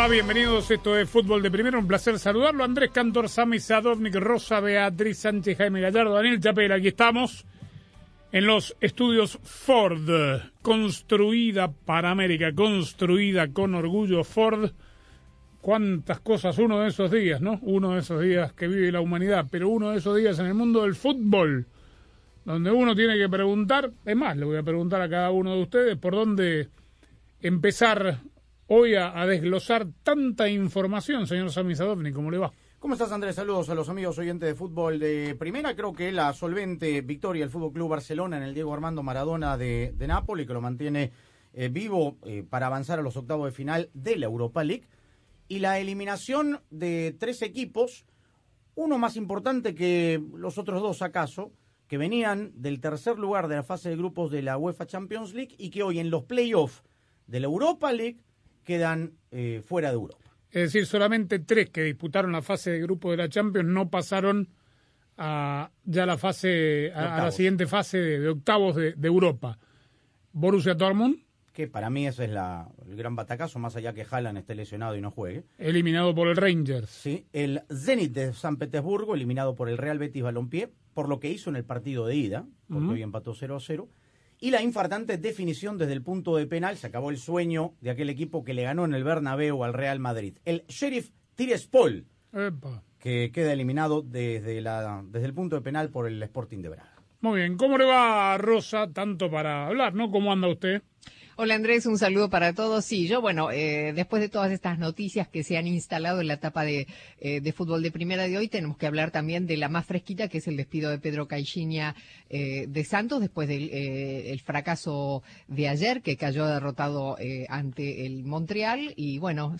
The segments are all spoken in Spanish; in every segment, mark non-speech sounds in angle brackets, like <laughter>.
Va? Bienvenidos. Esto es Fútbol de Primero. Un placer saludarlo. Andrés Cantor, Sami Sadovnik, Rosa, Beatriz Sánchez, Jaime Gallardo, Daniel Chapel. Aquí estamos en los estudios Ford. Construida para América, construida con orgullo Ford. Cuántas cosas uno de esos días, ¿no? Uno de esos días que vive la humanidad, pero uno de esos días en el mundo del fútbol, donde uno tiene que preguntar, es más, le voy a preguntar a cada uno de ustedes por dónde empezar hoy a, desglosar tanta información, señor Sami Sadovnik, ¿cómo le va? ¿Cómo estás, Andrés? Saludos a los amigos oyentes de fútbol de primera. Creo que la solvente victoria del Fútbol Club Barcelona en el Diego Armando Maradona de, de Nápoles, que lo mantiene eh, vivo eh, para avanzar a los octavos de final de la Europa League. Y la eliminación de tres equipos, uno más importante que los otros dos, acaso, que venían del tercer lugar de la fase de grupos de la UEFA Champions League y que hoy en los playoffs de la Europa League quedan eh, fuera de Europa. Es decir, solamente tres que disputaron la fase de grupo de la Champions no pasaron a ya la fase, a, a la siguiente fase de, de octavos de, de Europa. Borussia Dortmund, que para mí ese es la, el gran batacazo, más allá que Haaland esté lesionado y no juegue. eliminado por el Rangers. Sí, el Zenit de San Petersburgo, eliminado por el Real Betis Balompié, por lo que hizo en el partido de ida, porque hoy empató 0 a 0. Y la infartante definición desde el punto de penal, se acabó el sueño de aquel equipo que le ganó en el Bernabéu al Real Madrid. El Sheriff Tiraspol, Epa. que queda eliminado desde, la, desde el punto de penal por el Sporting de Braga. Muy bien, ¿cómo le va Rosa? Tanto para hablar, ¿no? ¿Cómo anda usted? Hola Andrés, un saludo para todos. Sí, yo, bueno, eh, después de todas estas noticias que se han instalado en la etapa de, eh, de fútbol de primera de hoy, tenemos que hablar también de la más fresquita, que es el despido de Pedro Caixinha eh, de Santos, después del eh, el fracaso de ayer, que cayó derrotado eh, ante el Montreal. Y bueno,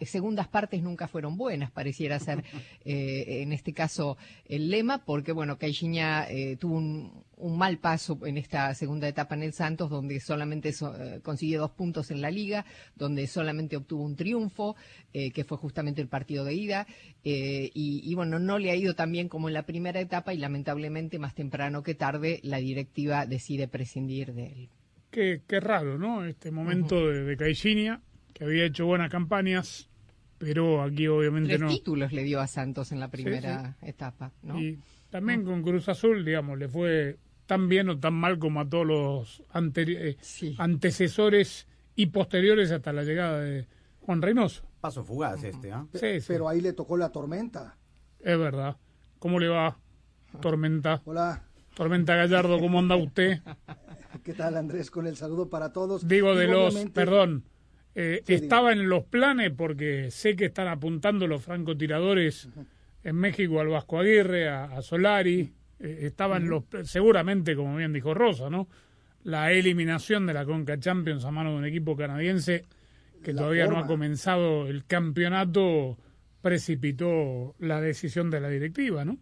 segundas partes nunca fueron buenas, pareciera ser <laughs> eh, en este caso el lema, porque bueno, Caixinha eh, tuvo un, un mal paso en esta segunda etapa en el Santos, donde solamente so- eh, consiguió dos puntos en la liga, donde solamente obtuvo un triunfo, eh, que fue justamente el partido de ida, eh, y, y bueno, no le ha ido tan bien como en la primera etapa y lamentablemente más temprano que tarde la directiva decide prescindir de él. Qué, qué raro, ¿no? Este momento de, de Caixinha, que había hecho buenas campañas, pero aquí obviamente Tres no. títulos le dio a Santos en la primera etapa, ¿no? Y también con Cruz Azul, digamos, le fue tan bien o tan mal como a todos los eh, Sí. antecesores y posteriores hasta la llegada de Juan Reynoso. Paso fugaz este, ¿ah? Sí, sí, Pero ahí le tocó la tormenta. es verdad. ¿Cómo le va, Tormenta? Hola, Tormenta Gallardo, ¿cómo anda usted? <laughs> ¿qué tal Andrés? Con el saludo para todos. Digo de los, obviamente- perdón, eh, Sí, estaba en los planes porque sé que están apuntando los francotiradores en México al Vasco Aguirre, a, a Solari, eh, estaba en los, seguramente, como bien dijo Rosa, ¿no? La eliminación de la Conca Champions a mano de un equipo canadiense que La todavía no ha comenzado el campeonato precipitó la decisión de la directiva, ¿no?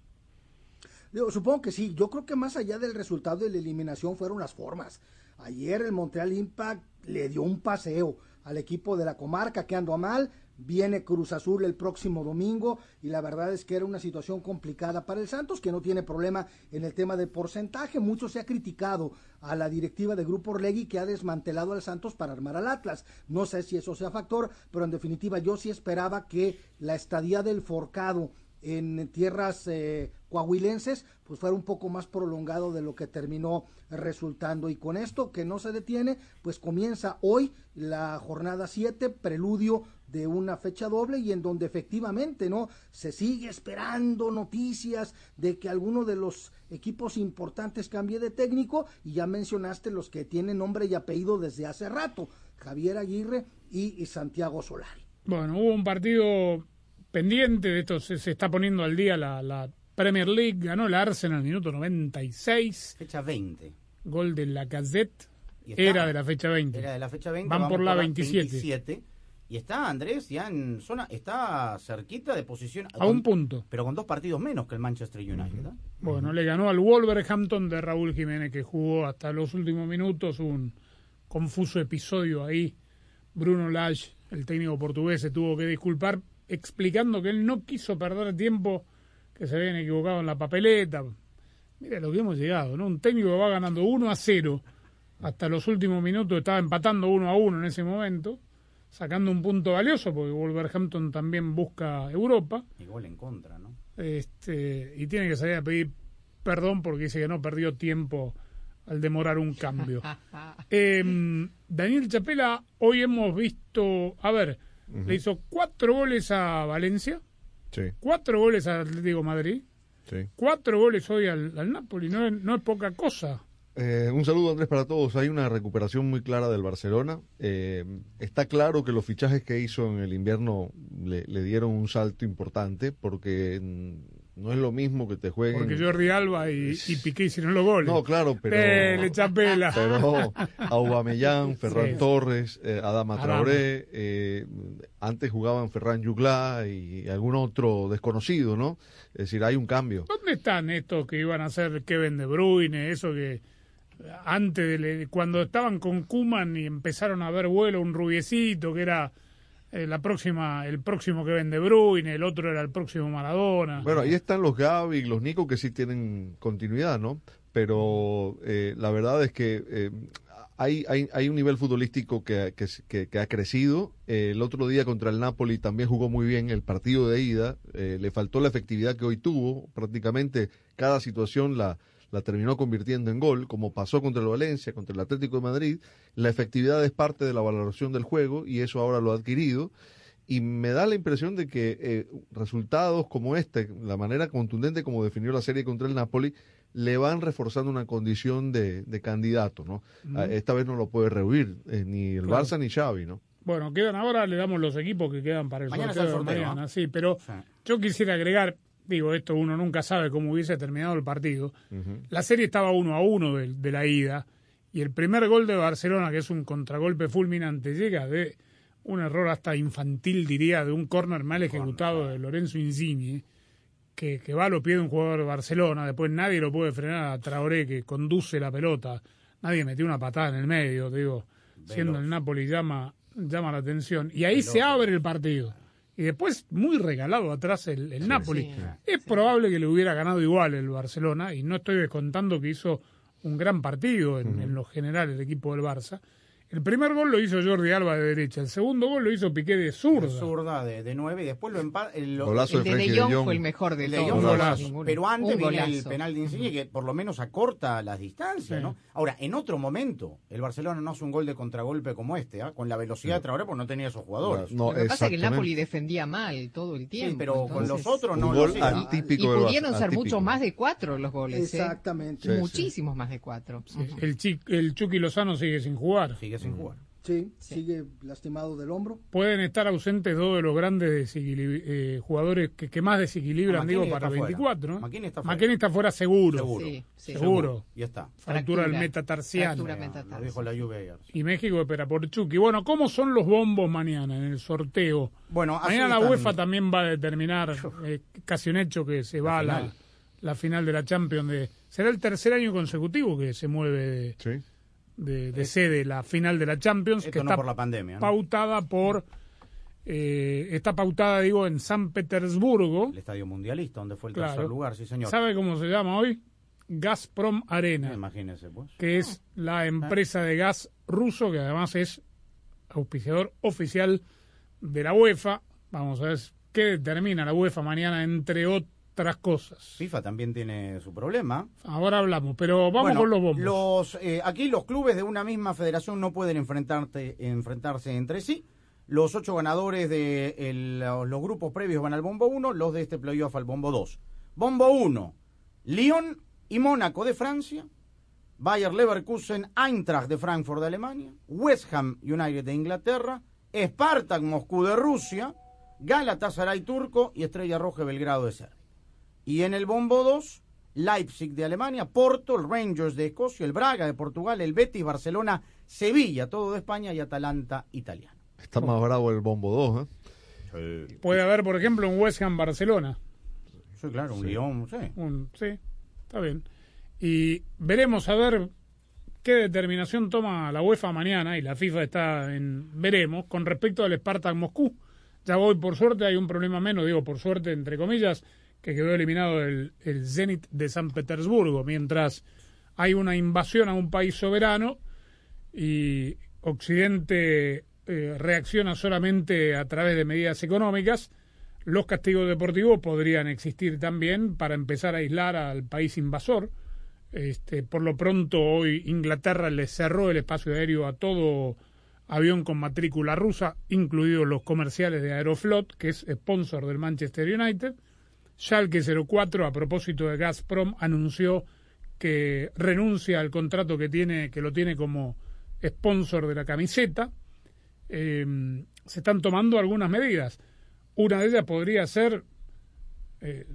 Digo, supongo que sí. Yo creo que más allá del resultado de la eliminación fueron las formas. Ayer el Montreal Impact le dio un paseo al equipo de la comarca que andó mal. Viene Cruz Azul el próximo domingo y la verdad es que era una situación complicada para el Santos que no tiene problema en el tema de porcentaje. Mucho se ha criticado a la directiva de Grupo Orlegui que ha desmantelado al Santos para armar al Atlas. No sé si eso sea factor, pero en definitiva yo sí esperaba que la estadía del Forcado en tierras eh, coahuilenses, pues fuera un poco más prolongado de lo que terminó resultando. Y con esto que no se detiene, pues comienza hoy la jornada 7, preludio de una fecha doble y en donde efectivamente no se sigue esperando noticias de que alguno de los equipos importantes cambie de técnico y ya mencionaste los que tienen nombre y apellido desde hace rato, Javier Aguirre y, Santiago Solari. Bueno, hubo un partido pendiente de esto, se, está poniendo al día la, la Premier League, ganó el Arsenal minuto 96. Fecha 20. Gol de la Gazette. Era de la fecha 20. Era de la fecha 20. Van por la 27. Y está Andrés ya en zona, está cerquita de posición. A un punto. Pero con dos partidos menos que el Manchester United. ¿eh? Bueno, le ganó al Wolverhampton de Raúl Jiménez, que jugó hasta los últimos minutos. Un confuso episodio ahí. Bruno Lage, el técnico portugués, se tuvo que disculpar explicando que él no quiso perder tiempo, que se habían equivocado en la papeleta. Mira lo que hemos llegado, ¿no? Un técnico que va ganando 1 a 0 hasta los últimos minutos, estaba empatando 1 a 1 en ese momento sacando un punto valioso, porque Wolverhampton también busca Europa. Y gol en contra, ¿no? Este, y tiene que salir a pedir perdón porque dice que no perdió tiempo al demorar un cambio. <laughs> Em, Daniel Chapela, hoy hemos visto, a ver, le hizo cuatro goles a Valencia, sí. cuatro goles al Atlético Madrid, sí. cuatro goles hoy al, al Napoli, no no es poca cosa. Eh, un saludo Andrés para todos. Hay una recuperación muy clara del Barcelona. Eh, está claro que los fichajes que hizo en el invierno le, dieron un salto importante porque no es lo mismo que te jueguen. Porque Jordi Alba y, y Piqué hicieron los goles. No, claro, pero. le chapela. <laughs> Pero Aubameyang, Ferran Torres, eh, Adama Traoré, eh, antes jugaban Ferran Yugla y algún otro desconocido, ¿no? Es decir, hay un cambio. ¿Dónde están estos que iban a ser Kevin De Bruyne, eso que antes de cuando estaban con Kuman y empezaron a ver vuelo un rubiecito que era eh, la próxima el próximo que vende Bruyne el otro era el próximo Maradona bueno ahí están los Gavi y los Nico que sí tienen continuidad no pero eh, la verdad es que eh, hay, hay, un nivel futbolístico que, que, que, ha crecido. el otro día contra el Napoli también jugó muy bien el partido de ida. le faltó la efectividad que hoy tuvo. Prácticamente cada situación la, la terminó convirtiendo en gol, como pasó contra el Valencia, contra el Atlético de Madrid. La efectividad es parte de la valoración del juego y eso ahora lo ha adquirido. Y me da la impresión de que eh, resultados como este, la manera contundente como definió la serie contra el Napoli, le van reforzando una condición de, candidato, ¿no? Ah, esta vez no lo puede rehuir eh, ni el Barça ni Xavi, ¿no? Bueno, quedan ahora, le damos los equipos que quedan para el sorteo, de mañana, sí, pero yo quisiera agregar, digo, esto uno nunca sabe cómo hubiese terminado el partido. La serie estaba uno a uno de, la ida y el primer gol de Barcelona, que es un contragolpe fulminante, llega de un error hasta infantil, diría, de un córner mal ejecutado de Lorenzo Insigne, que, que va a los pies de un jugador de Barcelona, después nadie lo puede frenar a Traoré, que conduce la pelota, nadie metió una patada en el medio, digo, siendo el Napoli llama, llama la atención, y ahí se abre el partido y después muy regalado atrás el, Napoli. Es probable que le hubiera ganado igual el Barcelona y no estoy descontando que hizo un gran partido en, en lo general el equipo del Barça, el primer gol lo hizo Jordi Alba de derecha, el segundo gol lo hizo Piqué de zurda. De zurda, de, nueve, y después lo empata. El, el, de, de, Jong fue el mejor de, todos. Pero antes viene el penal de Insigne que por lo menos acorta las distancias, ¿no? Ahora, en otro momento, el Barcelona no hace un gol de contragolpe como este, ¿ah? con la velocidad de Traoré, porque no tenía esos jugadores. No, lo que pasa es que el Napoli defendía mal todo el tiempo. Sí, pero con los otros no lo y, y pudieron ser muchos más de cuatro los goles. ¿eh? Exactamente. Muchísimos más de cuatro. El, el Chucky Lozano sigue sin jugar. Sigue sin jugar. Sí, sigue lastimado del hombro. Pueden estar ausentes dos de los grandes eh, jugadores que, que, más desequilibran, digo, para el 24, ¿no? McKinney está fuera. está fuera seguro. Seguro. Sí, seguro. Ya está. Fractura del metatarsiano. Lo dijo la lluvia Y México espera por Chucky. Bueno, ¿cómo son los bombos mañana en el sorteo? Bueno, mañana la UEFA también va a determinar, eh, casi un hecho que se va a la, la final de la Champions. De, será el tercer año consecutivo que se mueve de, sí de, sede la final de la Champions, que está por la pandemia, pautada por eh, está pautada, digo, en San Petersburgo. El estadio mundialista, donde fue el tercer lugar, sí, señor. ¿Sabe cómo se llama hoy? Gazprom Arena. Imagínese, pues. Que es la empresa de gas ruso, que además es auspiciador oficial de la UEFA. Vamos a ver qué determina la UEFA mañana, entre otros otras cosas. FIFA también tiene su problema. Ahora hablamos, pero vamos con los bombos. Los, eh, aquí los clubes de una misma federación no pueden enfrentarse entre sí. Los ocho ganadores de el- los grupos previos van al bombo 1, los de este playoff al bombo 2. Bombo 1, Lyon y Mónaco de Francia, Bayer Leverkusen, Eintracht de Frankfurt de Alemania, West Ham United de Inglaterra, Spartak Moscú de Rusia, Galatasaray turco y Estrella Roja Belgrado de Serbia. Y en el bombo 2, Leipzig de Alemania, Porto, el Rangers de Escocia, el Braga de Portugal, el Betis, Barcelona, Sevilla, todo de España y Atalanta italiano. Está más bravo el bombo 2, ¿eh? Puede haber, por ejemplo, un West Ham Barcelona. Sí, claro, un Lyon, sí. Un- sí, está bien. Y veremos a ver qué determinación toma la UEFA mañana, y la FIFA está en veremos, con respecto al Spartak Moscú. Ya hoy, por suerte, hay un problema menos, digo por suerte, entre comillas, que quedó eliminado el, Zenit de San Petersburgo, mientras hay una invasión a un país soberano y Occidente eh, reacciona solamente a través de medidas económicas, los castigos deportivos podrían existir también para empezar a aislar al país invasor. Este, por lo pronto, hoy Inglaterra le cerró el espacio aéreo a todo avión con matrícula rusa, incluidos los comerciales de Aeroflot, que es sponsor del Manchester United. Schalke 04, a propósito de Gazprom, anunció que renuncia al contrato que tiene, que lo tiene como sponsor de la camiseta. Eh, se están tomando algunas medidas. Una de ellas podría ser eh,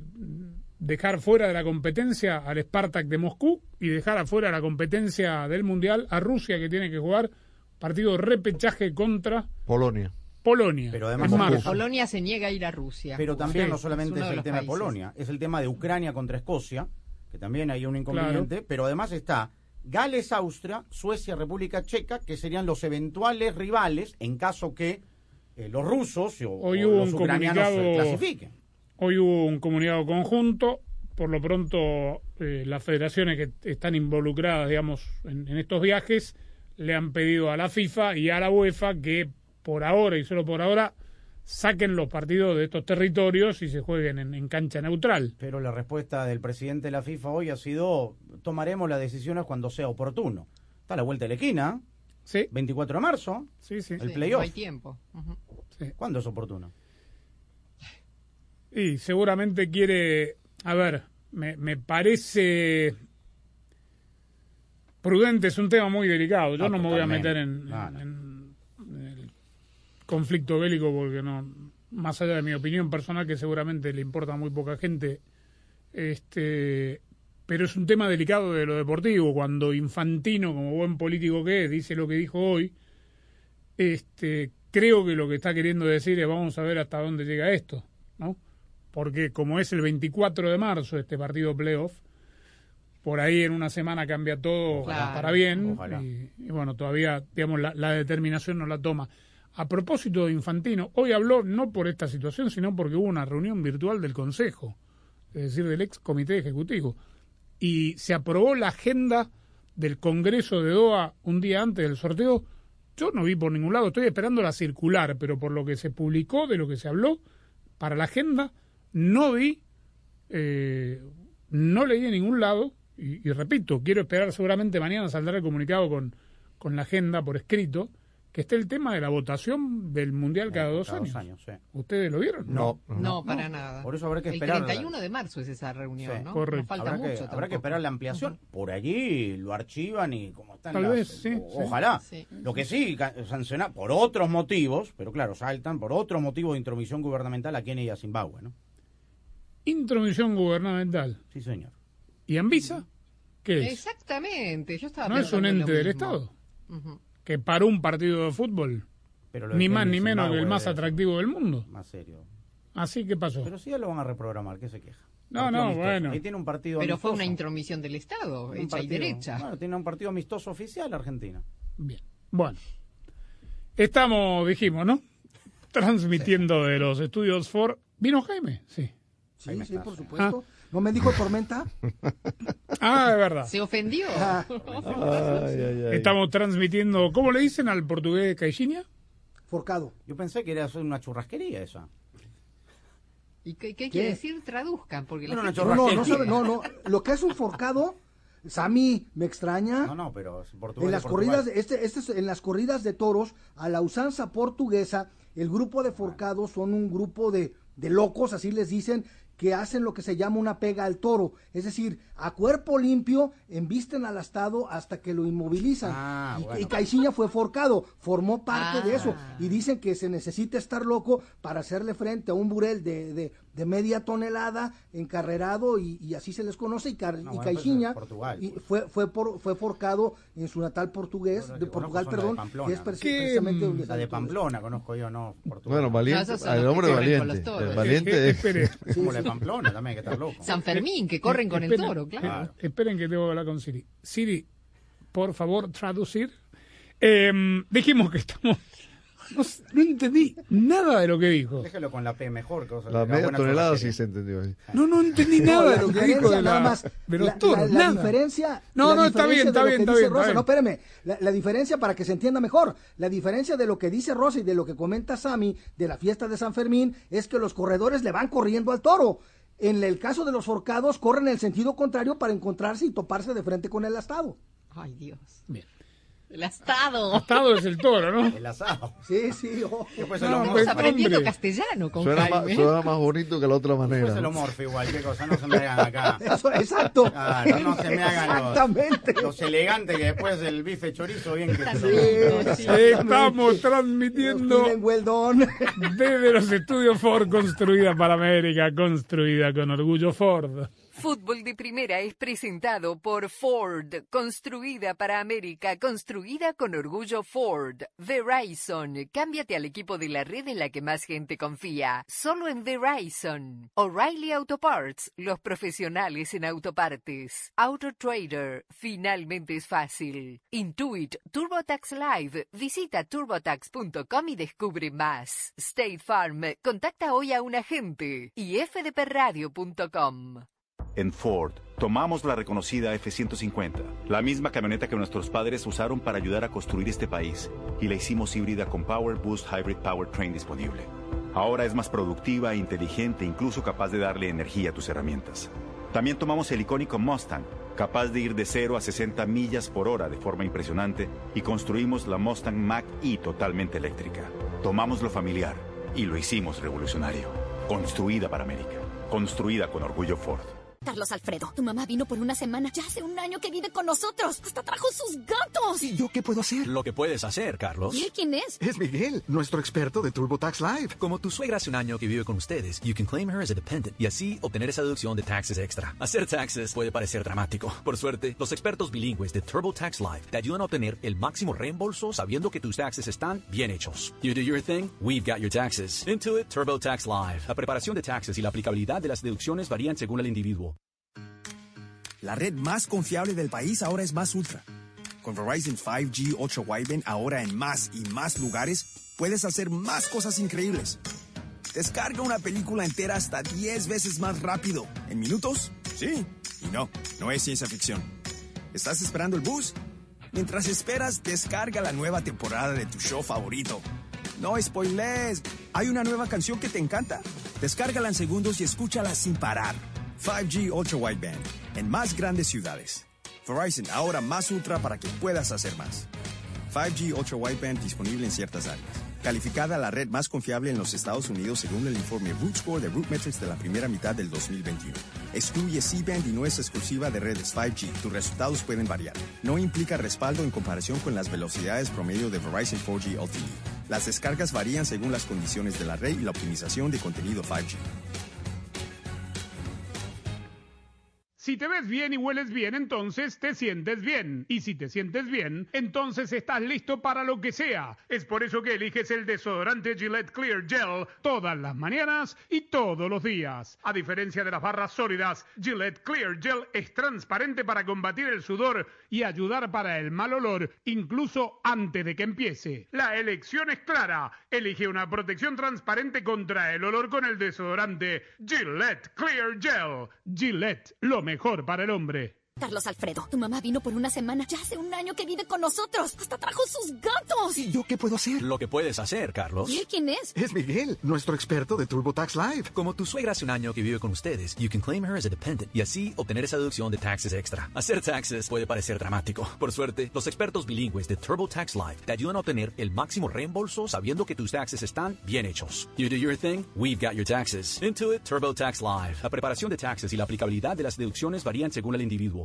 dejar fuera de la competencia al Spartak de Moscú y dejar afuera de la competencia del Mundial a Rusia, que tiene que jugar partido repechaje contra Polonia. Polonia. Pero además en Moscú- marzo. Polonia se niega a ir a Rusia. Pero también Sí, no solamente es el tema de. Polonia, es el tema de Ucrania contra Escocia, que también hay un inconveniente, pero además está Gales, Austria, Suecia, República Checa, que serían los eventuales rivales en caso que eh, los rusos o, Hoy o los un ucranianos se comunicado- clasifiquen. Hoy hubo un comunicado conjunto. Por lo pronto, eh, las federaciones que están involucradas, digamos, en, en estos viajes, le han pedido a la FIFA y a la UEFA que por ahora y solo por ahora saquen los partidos de estos territorios y se jueguen en, en cancha neutral. Pero la respuesta del presidente de la FIFA hoy ha sido, tomaremos las decisiones cuando sea oportuno. Está a la vuelta de la esquina, Sí, 24 de marzo, sí, sí. el Sí, playoff. No hay tiempo. ¿cuándo es oportuno? Y seguramente quiere, a ver, me, me parece prudente, es un tema muy delicado. Yo Ah, no me voy a meter en, no. en- en el conflicto bélico porque no, más allá de mi opinión personal que seguramente le importa a muy poca gente, este, pero es un tema delicado de lo deportivo. Cuando Infantino, como buen político que es, dice lo que dijo hoy, este, creo que lo que está queriendo decir es vamos a ver hasta dónde llega esto, ¿no? Porque como es el 24 de marzo este partido playoff, por ahí en una semana cambia todo Claro. para bien y, y bueno, todavía digamos la, la determinación no la toma. A propósito de Infantino, hoy habló no por esta situación, sino porque hubo una reunión virtual del Consejo, es decir, del ex comité ejecutivo, y se aprobó la agenda del Congreso de Doha un día antes del sorteo. Yo no vi por ningún lado, estoy esperando la circular, pero por lo que se publicó, de lo que se habló, para la agenda, no vi, eh, no leí en ningún lado, y, repito, quiero esperar, seguramente mañana saldrá el comunicado con, con la agenda por escrito, que esté el tema de la votación del Mundial cada dos Cada años. sí. ¿Ustedes lo vieron? No, No, para nada. Por eso habrá que el esperar. 31 de marzo es esa reunión, Sí. ¿no? Correcto. No falta habrá que, mucho. habrá que esperar la ampliación. Por allí lo archivan y como están Tal las- vez, sí, o-. Ojalá. Sí. Lo que sí, sancionar por otros motivos, pero claro, saltan por otros motivos de intromisión gubernamental a Kenia y a Zimbabue, ¿no? Intromisión gubernamental. Sí, señor. ¿Y Anvisa? ¿Qué es? Exactamente, yo estaba ¿No es un ente del. Estado? Que paró un partido de fútbol, Pero ni más ni menos que el más atractivo del mundo. Más serio. Así que pasó. Pero sí ya lo van a reprogramar, ¿qué se queja? No, no, amistoso. bueno. Ahí tiene un partido Pero fue una intromisión del Estado, Un hecha y derecha. Bueno, tiene un partido amistoso oficial Argentina. Bien. Bueno. Estamos, dijimos, ¿no? Transmitiendo de los estudios for. ¿Vino Jaime? Sí. Sí, sí, por supuesto. ¿No me dijo tormenta? Ah, es verdad. ¿Se ofendió? Ah, Ay, ay, ay. Estamos transmitiendo. ¿Cómo le dicen al portugués de Caixinha? forcado. Yo pensé que era una churrasquería esa. ¿Y qué, qué ¿Qué? quiere decir? Traduzcan, porque la gente No, no, no, sabe, no, no. Lo que es un forcado Sami, me extraña. No, no, pero es Portugal. En las Portugal. corridas, este, este es- en las corridas de toros, a la usanza portuguesa, el grupo de forcados son un grupo de, de locos, así les dicen, que hacen lo que se llama una pega al toro. Es decir, a cuerpo limpio, embisten al astado hasta que lo inmovilizan. Ah, y, bueno. y Caixinha fue forcado, formó parte de eso. Ah. Y dicen que se necesita estar loco para hacerle frente a un burel de, de- de media tonelada encarrerado y, y así se les conoce. Y, Car- No, y bueno, pues, Caixinha es Portugal, y pues. fue, fue, por, fue forcado en su natal portugués, Las de Portugal, de perdón, Pamplona, que es ¿no? preci- ¿Qué, precisamente donde La de. Pamplona conozco yo, no. Portugal. Bueno, valiente, el hombre valiente. El valiente Eh, es-. <laughs> Como la de Pamplona también, que estar loco. San Fermín, que corren con el Esperen, toro, claro. eh, esperen que tengo que hablar con Siri. Siri, por favor, traducir. Eh, dijimos que estamos... No, entendí nada de lo que dijo. Déjelo con la P mejor. Que La media tonelada sí se entendió. No, no entendí nada la de lo que dijo de, nada la, más, de los la, toros. la- la nada. diferencia, No, la no, está bien, está bien, está dice bien, está Rosa, bien. no, espérame, la, la diferencia para que se entienda mejor, la diferencia de lo que dice Rosa y de lo que comenta Sami de la fiesta de San Fermín es que los corredores le van corriendo al toro. En el caso de los forcados, corren en el sentido contrario para encontrarse y toparse de frente con el astado. Ay, Dios. Bien. El astado. Astado es el toro, ¿no? El asado. Sí, sí, oh. Después No, se lo pues, morfe. Estamos aprendiendo hombre. castellano con Suena, más, Jaime. suena más bonito que la otra Después manera. se lo morfe igual, qué cosa, no se me hagan acá. <laughs> Eso, exacto. Ah, no, no se me hagan los- Exactamente. Los elegantes que después el bife chorizo bien que lo- sí. Estamos transmitiendo desde los estudios Ford, construida para América, construida con orgullo Ford. Fútbol de Primera es presentado por Ford, construida para América, construida con orgullo Ford. Verizon, cámbiate al equipo de la red en la que más gente confía, solo en Verizon. O'Reilly Auto Parts, los profesionales en autopartes. Auto Trader, finalmente es fácil. Intuit TurboTax Live, visita turbotax.com y descubre más. State Farm, contacta hoy a un agente. Y fdpradio.com. En Ford, tomamos la reconocida F-150, la misma camioneta que nuestros padres usaron para ayudar a construir este país, y la hicimos híbrida con Power Boost Hybrid Powertrain disponible. Ahora es más productiva e inteligente, incluso capaz de darle energía a tus herramientas. También tomamos el icónico Mustang, capaz de ir de 0 a 60 millas por hora de forma impresionante, y construimos la Mustang Mach-E totalmente eléctrica. Tomamos lo familiar y lo hicimos revolucionario. Construida para América. Construida con orgullo Ford. Carlos Alfredo, tu mamá vino por una semana. Ya hace un año que vive con nosotros. Hasta trajo sus gatos. ¿Y yo qué puedo hacer? Lo que puedes hacer, Carlos. ¿Y él quién es? Es Miguel, nuestro experto de TurboTax Live. Como tu suegra hace un año que vive con ustedes, you can claim her as a dependent y así obtener esa deducción de taxes extra. Hacer taxes puede parecer dramático. Por suerte, los expertos bilingües de TurboTax Live te ayudan a obtener el máximo reembolso sabiendo que tus taxes están bien hechos. You do your thing, we've got your taxes. Intuit TurboTax Live. La preparación de taxes y la aplicabilidad de las deducciones varían según el individuo. La red más confiable del país ahora es Más Ultra. Con Verizon 5G Ultra Wideband ahora en más y más lugares, puedes hacer más cosas increíbles. Descarga una película entera hasta 10 veces más rápido. ¿En minutos? Sí. Y no, no es ciencia ficción. ¿Estás esperando el bus? Mientras esperas, descarga la nueva temporada de tu show favorito. No spoilers. ¿Hay una nueva canción que te encanta? Descárgala en segundos y escúchala sin parar. 5G Ultra Wideband en más grandes ciudades. Verizon, ahora más ultra para que puedas hacer más. 5G Ultra Wideband disponible en ciertas áreas. Calificada la red más confiable en los Estados Unidos según el informe Root Score de RootMetrics de la primera mitad del 2021. Excluye C-Band y no es exclusiva de redes 5G. Tus resultados pueden variar. No implica respaldo en comparación con las velocidades promedio de Verizon 4G LTE. Las descargas varían según las condiciones de la red y la optimización de contenido 5G. Si te ves bien y hueles bien, entonces te sientes bien. Y si te sientes bien, entonces estás listo para lo que sea. Es por eso que eliges el desodorante Gillette Clear Gel todas las mañanas y todos los días. A diferencia de las barras sólidas, Gillette Clear Gel es transparente para combatir el sudor y ayudar para el mal olor, incluso antes de que empiece. La elección es clara. Elige una protección transparente contra el olor con el desodorante Gillette Clear Gel. Gillette, lo mejor para el hombre. Carlos Alfredo, tu mamá vino por una semana. Ya hace un año que vive con nosotros. Hasta trajo sus gatos. ¿Y yo qué puedo hacer? Lo que puedes hacer, Carlos. ¿Y él quién es? Es Miguel, nuestro experto de TurboTax Live. Como tu suegra hace un año que vive con ustedes, you can claim her as a dependent y así obtener esa deducción de taxes extra. Hacer taxes puede parecer dramático. Por suerte, los expertos bilingües de TurboTax Live te ayudan a obtener el máximo reembolso sabiendo que tus taxes están bien hechos. You do your thing, we've got your taxes. Intuit TurboTax Live. La preparación de taxes y la aplicabilidad de las deducciones varían según el individuo.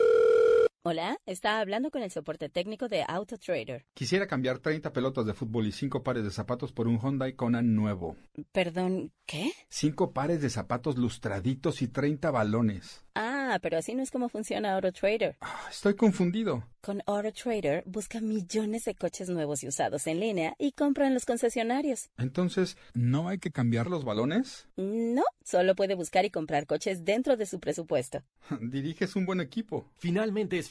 Hola, está hablando con el soporte técnico de AutoTrader. Quisiera cambiar 30 pelotas de fútbol y 5 pares de zapatos por un Hyundai Conan nuevo. Perdón, ¿qué? 5 pares de zapatos lustraditos y 30 balones. Ah, pero así no es como funciona AutoTrader. Ah, estoy confundido. Con AutoTrader busca millones de coches nuevos y usados en línea y compra en los concesionarios. Entonces, ¿no hay que cambiar los balones? No, solo puede buscar y comprar coches dentro de su presupuesto. <laughs> Diriges un buen equipo. Finalmente es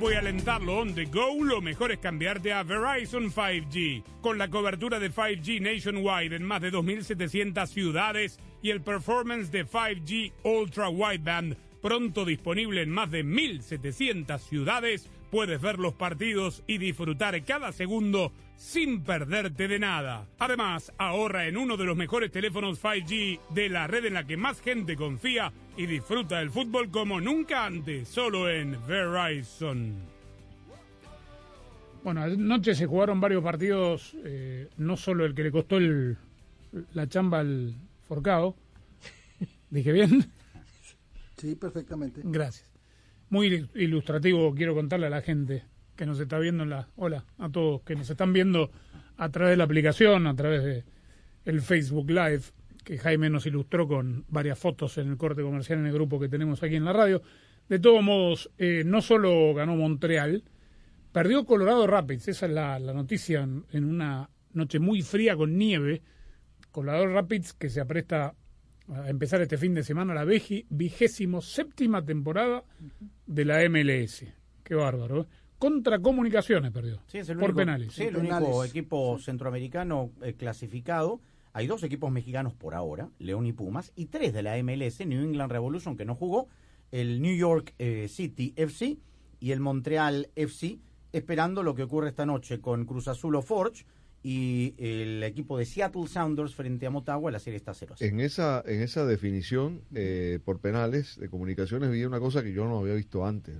seguir a alentarlo on the go, lo mejor es cambiarte a Verizon 5G. Con la cobertura de 5G nationwide en más de 2.700 ciudades y el performance de 5G Ultra Wideband pronto disponible en más de 1.700 ciudades, puedes ver los partidos y disfrutar cada segundo sin perderte de nada. Además, ahorra en uno de los mejores teléfonos 5G de la red en la que más gente confía y disfruta del fútbol como nunca antes, solo en Verizon. Bueno, anoche se jugaron varios partidos, eh, no solo el que le costó el, la chamba al Forcado. <laughs> ¿Dije bien? Sí, perfectamente. Gracias. Muy ilustrativo, quiero contarle a la gente que nos está viendo en la... Hola a todos que nos están viendo a través de la aplicación, a través de el Facebook Live, que Jaime nos ilustró con varias fotos en el corte comercial en el grupo que tenemos aquí en la radio. De todos modos, eh, no solo ganó Montreal, perdió Colorado Rapids. Esa es la, la noticia en, en, una noche muy fría con nieve. Colorado Rapids que se apresta a empezar este fin de semana la vigésimo séptima temporada de la MLS. Qué bárbaro. ¿eh? Contra Comunicaciones perdió. Sí, es el por único, penales. Sí, el único equipo centroamericano eh, clasificado. Hay dos equipos mexicanos por ahora, León y Pumas, y tres de la MLS, New England Revolution, que no jugó, el New York eh, City FC y el Montreal FC, esperando lo que ocurre esta noche con Cruz Azul o Forge y el equipo de Seattle Sounders frente a Motagua, la serie está 0 En esa, en esa definición eh, por penales de comunicaciones vi una cosa que yo no había visto antes.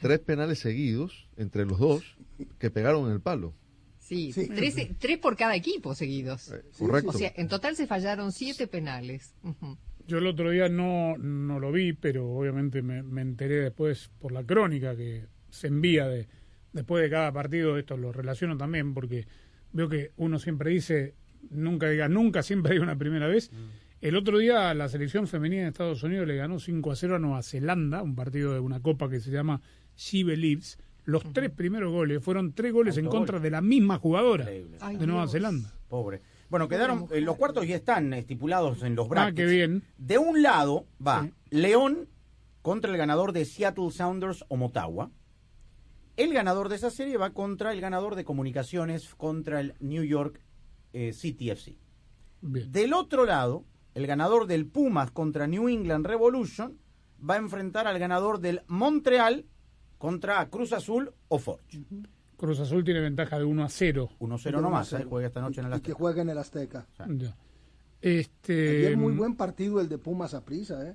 Tres penales seguidos entre los dos que pegaron en el palo. Sí, sí. Tres, tres, por cada equipo seguidos. Eh, correcto. O sea, en total se fallaron siete penales. Uh -huh. Yo el otro día no, no lo vi, pero obviamente me, me, enteré después por la crónica que se envía de, después de cada partido. Esto lo relaciono también porque veo que uno siempre dice, nunca diga nunca, <laughs> siempre hay una primera vez. Mm. El otro día la selección femenina de Estados Unidos le ganó 5 a 0 a Nueva Zelanda, un partido de una copa que se llama She Believes. Los uh -huh. tres primeros goles fueron tres goles en contra de la misma jugadora Ay, de Nueva Dios. Zelanda. Pobre. Bueno, quedaron, eh, los cuartos ya están estipulados en los brackets. Ah, qué bien. De un lado va sí. León contra el ganador de Seattle Sounders o Motagua. El ganador de esa serie va contra el ganador de comunicaciones contra el New York eh, City FC. Bien. Del otro lado, el ganador del Pumas contra New England Revolution va a enfrentar al ganador del Montreal contra Cruz Azul o Forge. Uh -huh. Cruz Azul tiene ventaja de 1 a 0. 1 a 0 nomás, eh, juega esta noche en el Azteca. Y que juega en el Azteca. Ya. Este, Ayer muy buen partido el de Pumas a prisa, ¿eh?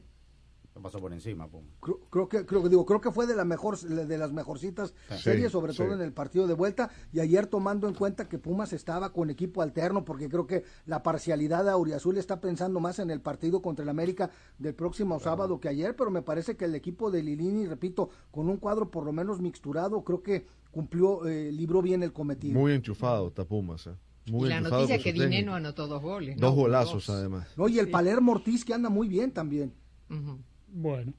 Lo pasó por encima, Puma. Creo, creo que creo que digo creo que fue de la mejor de las mejorcitas Sí. series sobre Sí. todo en el partido de vuelta y ayer tomando en cuenta que Pumas estaba con equipo alterno porque creo que la parcialidad de Auriazul está pensando más en el partido contra el América del próximo sábado que ayer pero me parece que el equipo de Lilini repito con un cuadro por lo menos mixturado creo que cumplió eh, libró bien el cometido Muy enchufado está Pumas. ¿eh? Muy y la noticia que. Dineno anotó dos goles. Dos ¿no? golazos Dos. además. no y el Palermo Ortiz que anda muy bien también Bueno,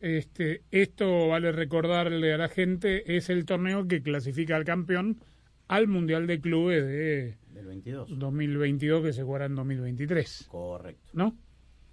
este, esto vale recordarle a la gente, es el torneo que clasifica al campeón al Mundial de Clubes de Del 22. 2022 que se jugará en 2023, Correcto. ¿no?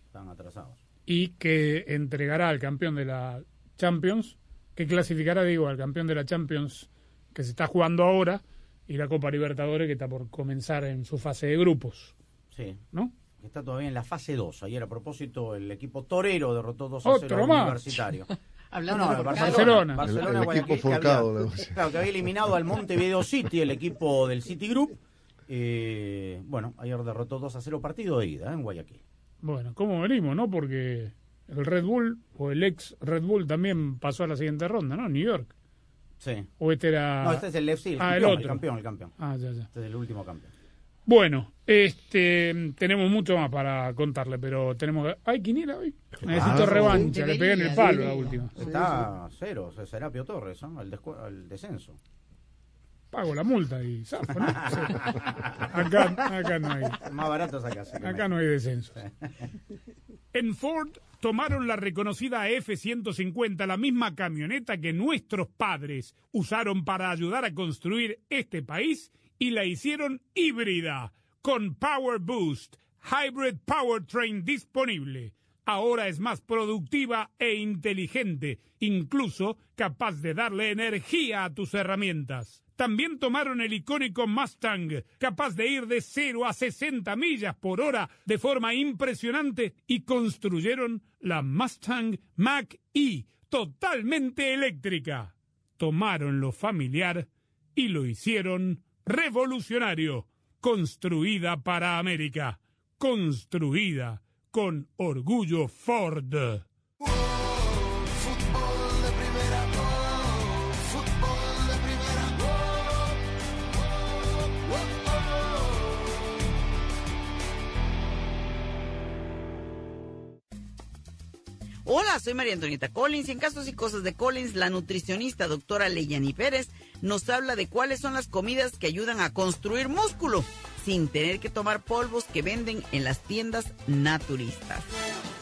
Están atrasados. Y que entregará al campeón de la Champions, que clasificará, digo, al campeón de la Champions que se está jugando ahora y la Copa Libertadores que está por comenzar en su fase de grupos, Sí. ¿no? Está todavía en la fase 2. Ayer, a propósito, el equipo torero derrotó 2 a Otro 0 al universitario. <laughs> Hablando No, de no, Barcelona. Barcelona, El- el Guayaquil, equipo que forcado, <laughs> había- le- claro, que había eliminado al Montevideo City, el equipo del City Group. Eh, bueno, ayer derrotó 2 a 0 partido de ida ¿eh? en Guayaquil. Bueno, ¿cómo venimos, no? Porque el Red Bull o el ex Red Bull también pasó a la siguiente ronda, ¿no? New York. Sí. O este era... No, este es el FC, el, Ah, el campeón, otro. el campeón, el campeón. Ah, ya, ya. Este es el último campeón. Bueno, este, tenemos mucho más para contarle, pero tenemos que... ¿Hay quiniela hoy? Necesito Claro. revancha, le pegué en el palo la última. Está a cero, o sea, Serapio Torres, ¿no? el, descu- el descenso. Pago la multa y zafo, ¿no? <laughs> Sí. Acá, acá no hay. Más barato sacarse. Acá no hay descenso. En Ford tomaron la reconocida F-150, la misma camioneta que nuestros padres usaron para ayudar a construir este país y la hicieron híbrida, con Power Boost, Hybrid Powertrain disponible. Ahora es más productiva e inteligente, incluso capaz de darle energía a tus herramientas. También tomaron el icónico Mustang, capaz de ir de 0 a 60 millas por hora de forma impresionante, y construyeron la Mustang Mach-E, totalmente eléctrica. Tomaron lo familiar y lo hicieron revolucionario, construida para América, construida con orgullo Ford. Hola, soy María Antonieta Collins y en Casos y Cosas de Collins, la nutricionista doctora Leyani Pérez nos habla de cuáles son las comidas que ayudan a construir músculo sin tener que tomar polvos que venden en las tiendas naturistas.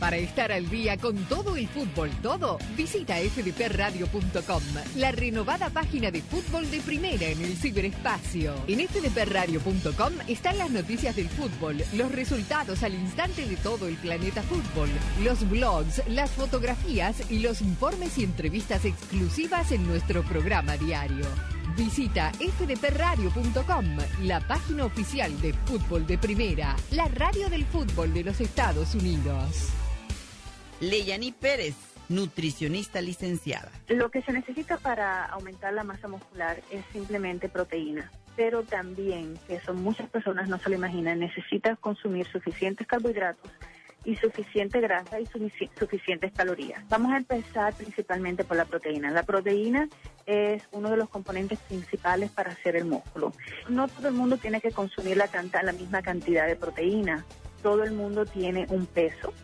Para estar al día con todo el fútbol, todo, visita fdpradio.com, la renovada página de fútbol de primera en el ciberespacio. En fdpradio.com están las noticias del fútbol, los resultados al instante de todo el planeta fútbol, los blogs, las fotografías y los informes y entrevistas exclusivas en nuestro programa diario. Visita fdpradio.com, la página oficial de fútbol de primera, la radio del fútbol de los Estados Unidos. Leyani Pérez, nutricionista licenciada. Lo que se necesita para aumentar la masa muscular es simplemente proteína, pero también, que eso muchas personas no se lo imaginan, necesitas consumir suficientes carbohidratos y suficiente grasa y sufici- suficientes calorías. Vamos a empezar principalmente por la proteína. La proteína es uno de los componentes principales para hacer el músculo. No todo el mundo tiene que consumir la, canta- la misma cantidad de proteína. Todo el mundo tiene un peso,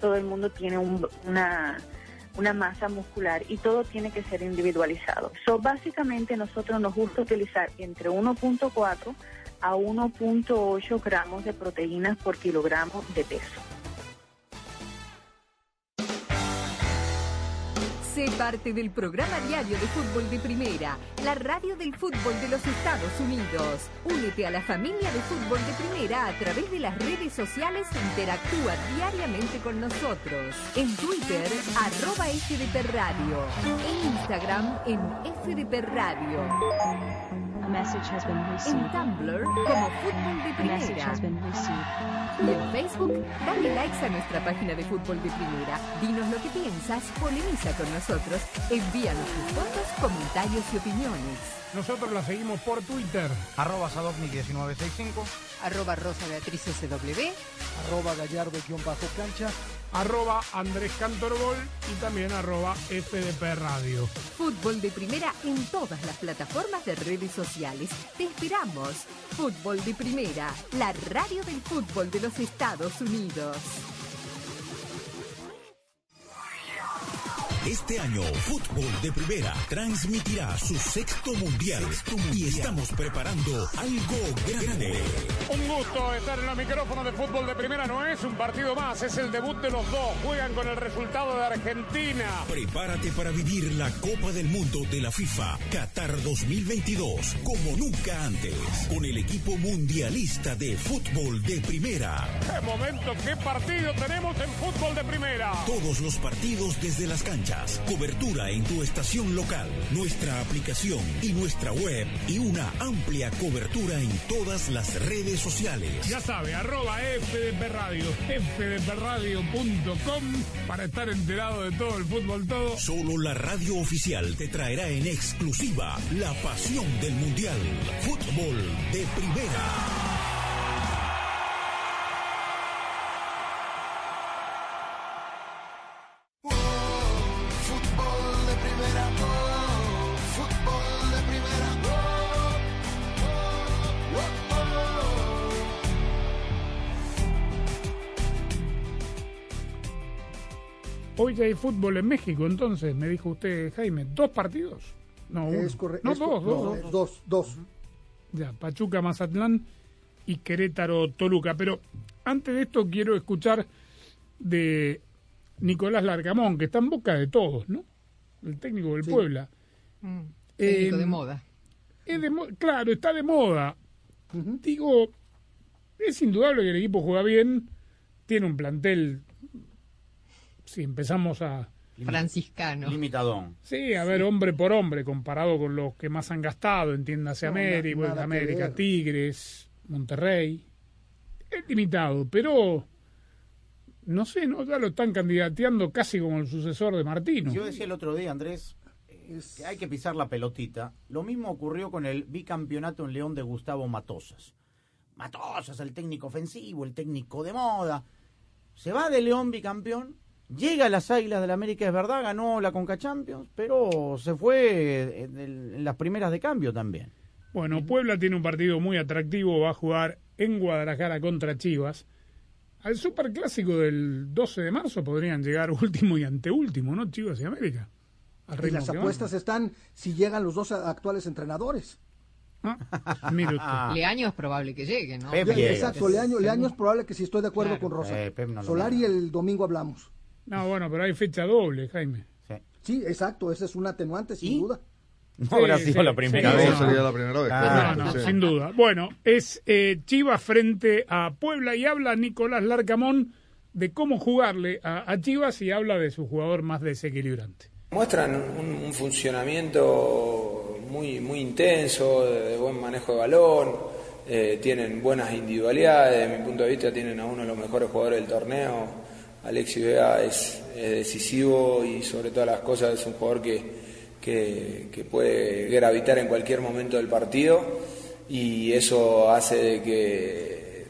todo el mundo tiene un- una, una masa muscular y todo tiene que ser individualizado. So, básicamente nosotros nos gusta utilizar entre 1.4 a 1.8 gramos de proteínas por kilogramo de peso. Sé parte del programa diario de fútbol de primera, la radio del fútbol de los Estados Unidos. Únete a la familia de fútbol de primera a través de las redes sociales e interactúa diariamente con nosotros. En Twitter, arroba FDP Radio. En Instagram, en FDP Radio. En Tumblr, como Fútbol de Primera. Y en Facebook, dale likes a nuestra página de Fútbol de Primera. Dinos lo que piensas, polemiza con nosotros, envíanos tus fotos, comentarios y opiniones. Nosotros la seguimos por Twitter. Arroba Sadovnik1965. Arroba Rosa Beatriz SW. Arroba Gallardo-cancha. Arroba Andrés Cantorbol y también arroba FDP Radio. Fútbol de Primera en todas las plataformas de redes sociales. Te esperamos. Fútbol de Primera, la radio del fútbol de los Estados Unidos. Este año, Fútbol de Primera transmitirá su sexto mundial, y estamos preparando algo grande. Un gusto estar en los micrófonos de fútbol de primera. No es un partido más, es el debut de los dos. Juegan con el resultado de Argentina. Prepárate para vivir la Copa del Mundo de la FIFA Qatar 2022 como nunca antes, con el equipo mundialista de fútbol de primera. ¡Qué momento, qué partido tenemos en fútbol de primera! Todos los partidos desde las canchas, cobertura en tu estación local, nuestra aplicación y nuestra web y una amplia cobertura en todas las redes sociales. Ya sabe, arroba FDP Radio, fdpradio.com para estar enterado de todo el fútbol todo. Solo la radio oficial te traerá en exclusiva la pasión del Mundial. Fútbol de primera. Hay fútbol en México, entonces, me dijo usted, Jaime, ¿dos partidos? No, uno. Es correcto. No, es dos, dos, no, dos. dos, dos. Ya, Pachuca, Mazatlán y Querétaro, Toluca. Pero antes de esto quiero escuchar de Nicolás Largamón, que está en boca de todos, ¿no? El técnico del Sí. Puebla. Mm, Eh, técnico de moda. Es de mo- claro, está de moda. Digo, es indudable que el equipo juega bien, tiene un plantel, si empezamos a... Franciscano. Limitadón. Sí, a ver, hombre por hombre, comparado con los que más han gastado, entiéndase No, América, América. Tigres, Monterrey. Es limitado, pero no sé, ¿no? ya lo están candidateando casi como el sucesor de Martino. Yo decía el otro día, Andrés, eh, que hay que pisar la pelotita. Lo mismo ocurrió con el bicampeonato en León de Gustavo Matosas. Matosas, el técnico ofensivo, el técnico de moda. Se va de León bicampeón, llega a las Águilas del América, es verdad, ganó la Conca Champions, pero se fue en, el- en las primeras de cambio también. Bueno, Puebla tiene un partido muy atractivo, va a jugar en Guadalajara contra Chivas. Al superclásico del 12 de marzo podrían llegar <laughs> último y anteúltimo, ¿no? Chivas y América. Y las van. apuestas están si llegan los dos actuales entrenadores. Mire usted. <laughs> Leaño es probable que llegue, ¿no? Exacto, Leaño, Leaño es probable que sí estoy de acuerdo Claro. con Rosa. Eh, no Solari el domingo hablamos. No, bueno, pero hay fecha doble, Jaime. Sí, exacto, esa es un atenuante, sin duda. No habrá sido la primera sí, vez. no. sería la primera vez. No, no, Sí. sin duda. Bueno, es eh, Chivas frente a Puebla y habla Nicolás Larcamón de cómo jugarle a, a Chivas y habla de su jugador más desequilibrante. Muestran un, un funcionamiento muy, muy intenso, de, de buen manejo de balón, eh, tienen buenas individualidades, desde mi punto de vista tienen a uno de los mejores jugadores del torneo, Alexis Vega es, decisivo y sobre todas las cosas es un jugador que, que, puede gravitar en cualquier momento del partido y eso hace de que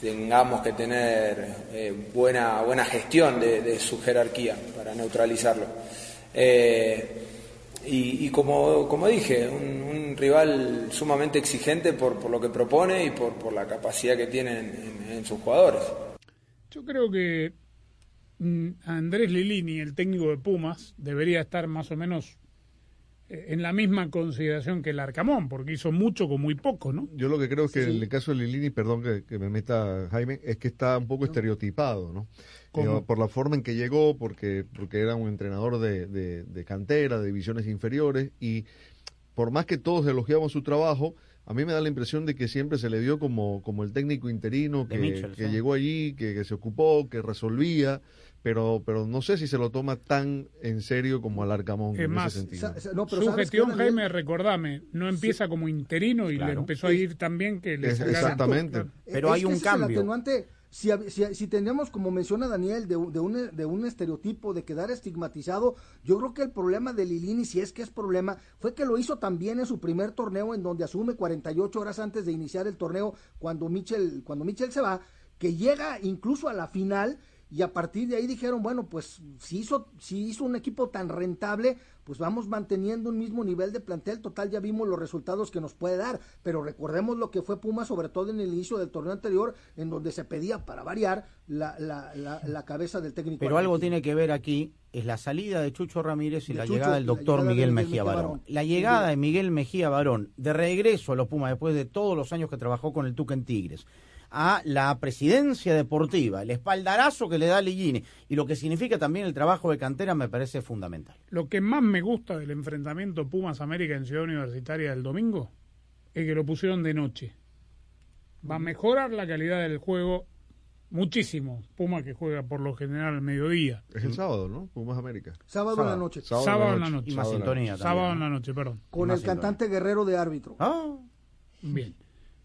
tengamos que tener eh, buena, buena gestión de, su jerarquía para neutralizarlo. Eh, y, como, como dije, un, rival sumamente exigente por, por lo que propone y por, por la capacidad que tiene en, en- sus jugadores. Yo creo que Andrés Lilini, el técnico de Pumas, debería estar más o menos eh, en la misma consideración que el Arcamón, porque hizo mucho con muy poco, ¿no? Yo lo que creo es que en el caso de Lilini, perdón que, que me meta Jaime, es que está un poco estereotipado, ¿no? Eh, por la forma en que llegó, porque, porque era un entrenador de, de, de cantera, de divisiones inferiores, y por más que todos elogiamos su trabajo, a mí me da la impresión de que siempre se le vio como, como el técnico interino que, Mitchell, que sí. llegó allí, que, que se ocupó, que resolvía, pero, pero no sé si se lo toma tan en serio como al Arcamón Es en más, ese sentido. su gestión, Jaime, recordame, no empieza como interino y le empezó a ir tan bien que le sacaron- exactamente. Es ese es el atenuante. Si, si, si tenemos, como menciona Daniel, de, un- de, un, estereotipo de quedar estigmatizado, yo creo que el problema de Lilini, si es que es problema, fue que lo hizo también en su primer torneo, en donde asume 48 horas antes de iniciar el torneo, cuando Mitchell, cuando Mitchell se va, que llega incluso a la final. Y a partir de ahí dijeron, bueno, pues si hizo, si hizo un equipo tan rentable, pues vamos manteniendo un mismo nivel de plantel. Total, ya vimos los resultados que nos puede dar. Pero recordemos lo que fue Puma, sobre todo en el inicio del torneo anterior, en donde se pedía, para variar, la, la, la, la cabeza del técnico. Pero algo tiene que ver aquí, es la salida de Chucho Ramírez y De la Chucho llegada del doctor llegada de Miguel Mejía Mejía Barón. Barón. La llegada de Miguel Mejía Barón de regreso a los Pumas después de todos los años que trabajó con el Tuca en Tigres a la presidencia deportiva, el espaldarazo que le da Ligini y lo que significa también el trabajo de cantera me parece fundamental. Lo que más me gusta del enfrentamiento Pumas América en Ciudad Universitaria del domingo es que lo pusieron de noche. Va a mejorar la calidad del juego muchísimo. Pumas que juega por lo general al mediodía. Es el sábado, ¿no? Pumas América. Sábado en la noche. Sábado, en la noche. Y más sintonía Sábado en la noche, perdón. Con el cantante guerrero de árbitro. Ah. Bien.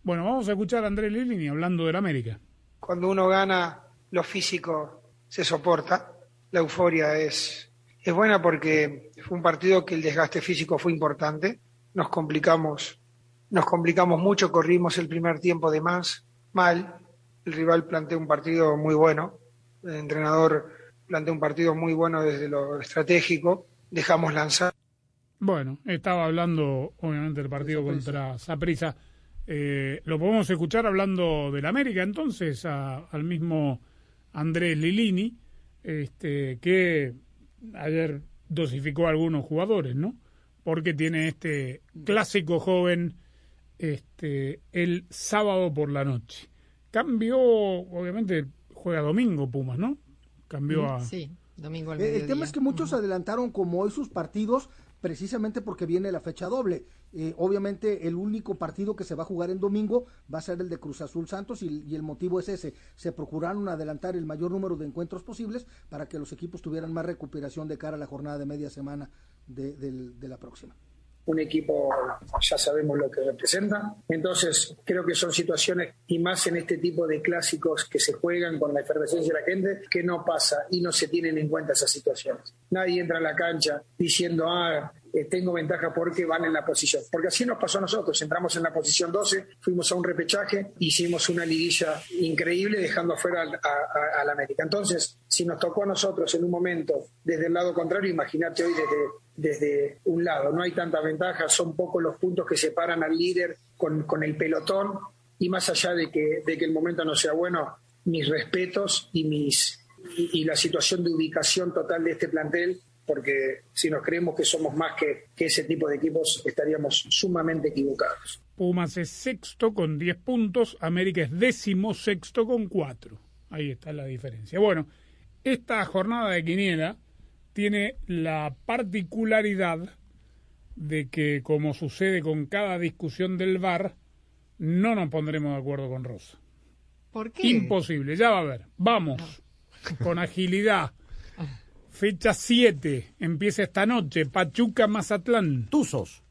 Bueno, vamos a escuchar a Andrés Lilini hablando del América. Cuando uno gana, lo físico se soporta. La euforia es, es buena porque fue un partido que el desgaste físico fue importante. Nos complicamos, nos complicamos mucho, corrimos el primer tiempo de más, mal. El rival planteó un partido muy bueno. El entrenador planteó un partido muy bueno desde lo estratégico. Dejamos lanzar. Bueno, estaba hablando obviamente del partido contra Saprissa. Eh, lo podemos escuchar hablando del América entonces a- al mismo Andrés Lilini, este, que ayer dosificó a algunos jugadores, ¿no? Porque tiene este clásico joven este, el sábado por la noche. Cambió, obviamente, juega domingo Pumas, ¿no? Cambió a... Sí, domingo al Eh, El mediodía. tema es que muchos adelantaron como hoy sus partidos precisamente porque viene la fecha doble. Eh, obviamente el único partido que se va a jugar en domingo va a ser el de Cruz Azul Santos y, el motivo es ese. Se procuraron adelantar el mayor número de encuentros posibles para que los equipos tuvieran más recuperación de cara a la jornada de media semana de, de la próxima. un equipo ya sabemos lo que representa. Entonces, creo que son situaciones, y más en este tipo de clásicos que se juegan con la efervescencia de la gente, que no pasa y no se tienen en cuenta esas situaciones. Nadie entra a la cancha diciendo, ah, eh, tengo ventaja porque van en la posición. Porque así nos pasó a nosotros. Entramos en la posición 12, fuimos a un repechaje, hicimos una liguilla increíble dejando afuera al- a, a- a la América. Entonces, si nos tocó a nosotros en un momento desde el lado contrario, imagínate hoy desde, desde un lado. No hay tanta ventaja, son pocos los puntos que separan al líder con, con el pelotón y más allá de que, de que el momento no sea bueno, mis respetos y, mis, y, y la situación de ubicación total de este plantel, porque si nos creemos que somos más que, que ese tipo de equipos, estaríamos sumamente equivocados. Pumas es sexto con 10 puntos, América es décimo sexto con 4. Ahí está la diferencia. Bueno, esta jornada de Quiniela tiene la particularidad de que, como sucede con cada discusión del VAR, no nos pondremos de acuerdo con Rosa. ¿Por qué? Imposible, ya va a ver. Vamos, con agilidad. Fecha 7, empieza esta noche, Pachuca Mazatlán. Tuzos.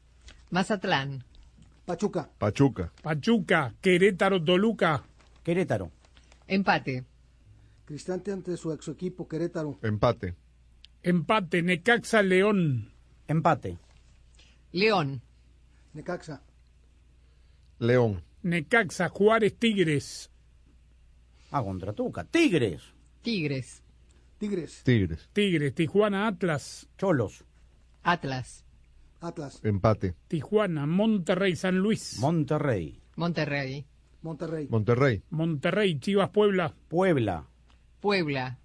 Mazatlán. Pachuca. Pachuca. Pachuca, Querétaro, Toluca. Querétaro. Empate. Cristante ante su ex equipo Querétaro. Empate. Empate, Necaxa, León. Empate. León. Necaxa. León. Necaxa, Juárez, Tigres. Ah, contra Tuca. Tigres. Tigres. Tigres. Tigres. Tigres, Tijuana, Atlas. Cholos. Atlas. Atlas. Empate. Tijuana, Monterrey, San Luis. Monterrey. Monterrey. Monterrey. Monterrey. Monterrey, Chivas, Puebla. Puebla. Puebla.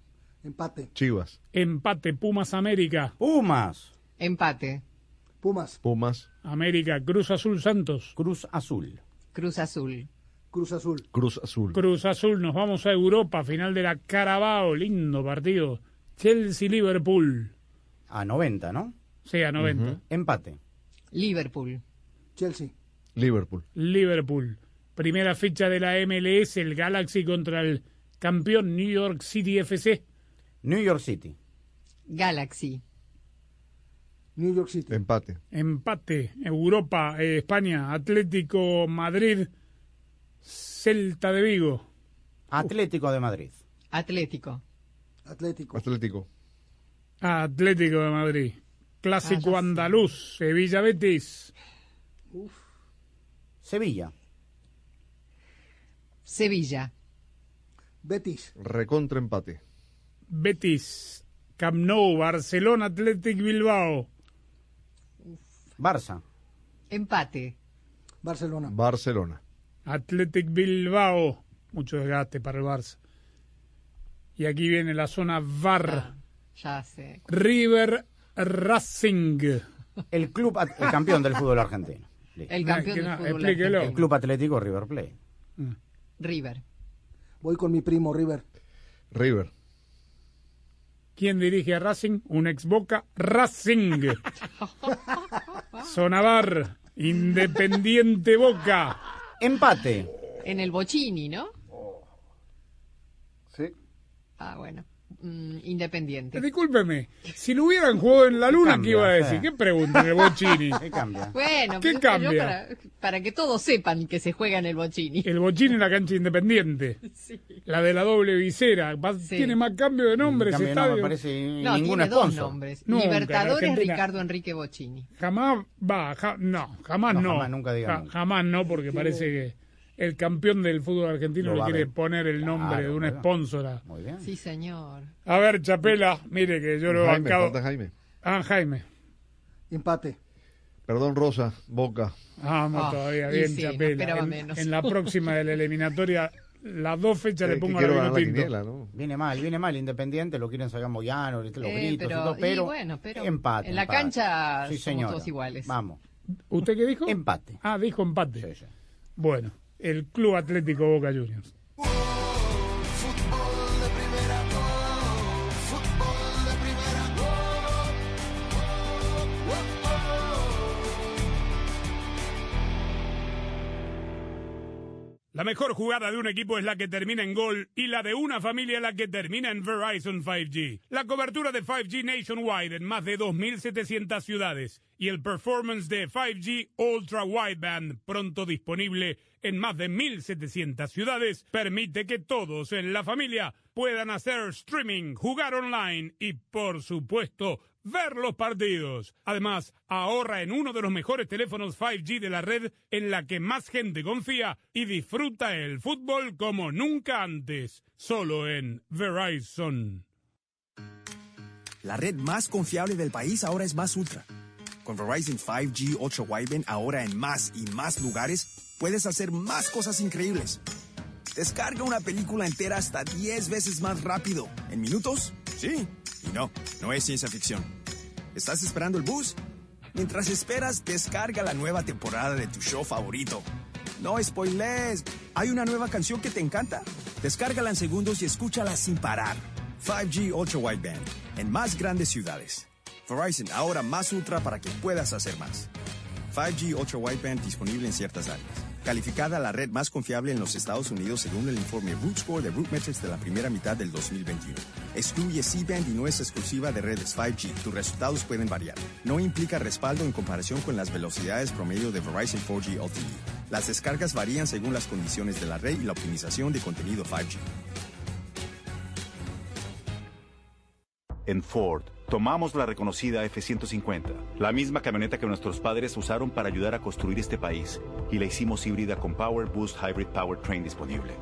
Empate. Chivas. Empate, Pumas, América. Pumas. Empate. Pumas. Pumas. América, Cruz Azul Santos. Cruz Azul. Cruz Azul. Cruz Azul. Cruz Azul. Cruz Azul, nos vamos a Europa, final de la Carabao, lindo partido. Chelsea-Liverpool. A 90, ¿no? Sí, a 90. Ujú. Empate. Liverpool. Chelsea. Liverpool. Liverpool. Primera fecha de la MLS, el Galaxy contra el campeón New York City FC. New York City. Galaxy. New York City. Empate. Empate. Europa, eh, España, Atlético Madrid, Celta de Vigo. Atlético de Madrid. Atlético. Atlético. Atlético. Atlético de Madrid. Clásico Ah, andaluz, Sevilla Betis. Sevilla. Sevilla. Betis. Recontra empate. Betis. Camp Nou, Barcelona, Athletic Bilbao. Barça. Empate. Barcelona. Barcelona. Athletic Bilbao. Mucho desgaste para el Barça. Y aquí viene la zona VAR. Ah, ya sé. River Racing. El club, el campeón del fútbol argentino. El campeón del no, fútbol explíquelo. El club atlético River Plate. River. Voy con mi primo River. River. ¿Quién dirige a Racing? Un ex Boca. Racing. <laughs> Zona VAR. Independiente Boca. Empate. En el Bochini, ¿no? Sí. Ah, bueno. Mm, independiente. Discúlpeme, si lo hubieran jugado en la luna, cambia? ¿qué iba a decir? ¿Qué pregunta en el Bochini? <laughs> ¿Qué cambia? Bueno, ¿Qué yo cambia? Para, para que todos sepan que se juega en el Bochini. El Bochini en la cancha independiente. <laughs> La de la doble visera. Va- Sí. Tiene más cambio de nombre ese Cambio, no estadio. me parece No, ningún tiene dos nombres. Nunca, Libertadores. Ricardo Enrique Bochini. Jamás va, ja- no, jamás No, no. jamás, nunca diga Ja- nunca. jamás no, porque parece que el campeón del fútbol argentino Lo le quiere poner el nombre Claro, de una sponsora. Muy bien. Sí, señor. A ver, Chapela, mire que yo lo he bancado. Jaime. Ah, Jaime. Empate. Perdón, Rosa. Boca. Vamos Ah, todavía, bien, sí, Chapela. esperaba en, menos. en la próxima de la eliminatoria, las dos fechas Eh, le que pongo a la quiniela, ¿no? Viene mal, viene mal. Independiente, lo quieren sacar Moyano, los Eh, gritos pero- y todo, y pero, bueno, pero empate. en la empate. cancha sí, somos todos iguales. Vamos. ¿Usted qué dijo? Empate. Ah, dijo empate. Sí, sí. Bueno, el Club Atlético Boca Juniors. La mejor jugada de un equipo es la que termina en gol y la de una familia la que termina en Verizon 5G. La cobertura de 5G nationwide en más de 2.700 ciudades y el performance de 5G Ultra Wideband pronto disponible en más de 1.700 ciudades permite que todos en la familia puedan hacer streaming, jugar online y, por supuesto, ver los partidos. Además, ahorra en uno de los mejores teléfonos 5G de la red en la que más gente confía y disfruta el fútbol como nunca antes. Solo en Verizon. La red más confiable del país ahora es Más Ultra. Con Verizon 5G Ultra Wideband ahora en más y más lugares, puedes hacer más cosas increíbles. Descarga una película entera hasta 10 veces más rápido. ¿En minutos? Sí. Y no, no es ciencia ficción. ¿Estás esperando el bus? Mientras esperas, descarga la nueva temporada de tu show favorito. No spoilers. ¿Hay una nueva canción que te encanta? Descárgala en segundos y escúchala sin parar. 5G Ultra Wideband en más grandes ciudades. Verizon, ahora más ultra para que puedas hacer más. 5G Ultra Wideband disponible en ciertas áreas. Calificada la red más confiable en los Estados Unidos según el informe Root Score de RootMetrics de la primera mitad del 2021. Excluye C-Band y no es exclusiva de redes 5G. Tus resultados pueden variar. No implica respaldo en comparación con las velocidades promedio de Verizon 4G LTE. Las descargas varían según las condiciones de la red y la optimización de contenido 5G. En Ford, tomamos la reconocida F-150, la misma camioneta que nuestros padres usaron para ayudar a construir este país, y la hicimos híbrida con Power Boost Hybrid Powertrain disponible.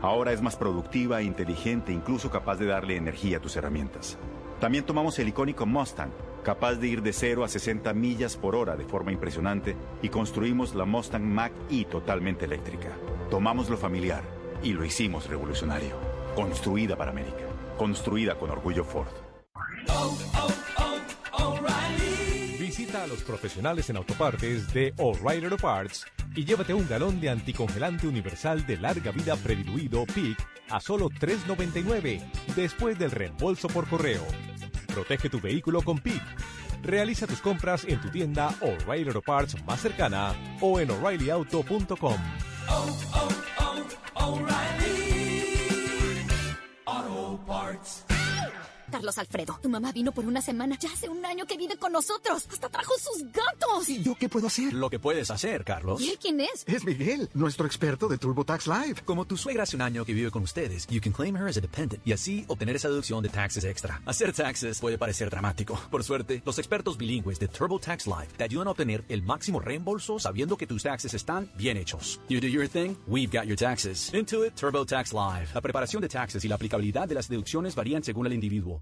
Ahora es más productiva, inteligente e incluso capaz de darle energía a tus herramientas. También tomamos el icónico Mustang, capaz de ir de 0 a 60 millas por hora de forma impresionante, y construimos la Mustang Mach-E totalmente eléctrica. Tomamos lo familiar y lo hicimos revolucionario. Construida para América. Construida con orgullo Ford. Visita a los profesionales en autopartes de O'Reilly Auto Parts y llévate un galón de anticongelante universal de larga vida prediluido PIC a solo $3.99 después del reembolso por correo. Protege tu vehículo con PIC. Realiza tus compras en tu tienda O'Reilly Auto Parts más cercana o en o'ReillyAuto.com. Carlos Alfredo, tu mamá vino por una semana. Ya hace un año que vive con nosotros. Hasta trajo sus gatos. ¿Y yo qué puedo hacer? Lo que puedes hacer, Carlos. ¿Y él quién es? Es Miguel, nuestro experto de TurboTax Live. Como tu suegra hace un año que vive con ustedes, you can claim her as a dependent y así obtener esa deducción de taxes extra. Hacer taxes puede parecer dramático. Por suerte, los expertos bilingües de TurboTax Live te ayudan a obtener el máximo reembolso sabiendo que tus taxes están bien hechos. You do your thing, we've got your taxes. Intuit TurboTax Live. La preparación de taxes y la aplicabilidad de las deducciones varían según el individuo.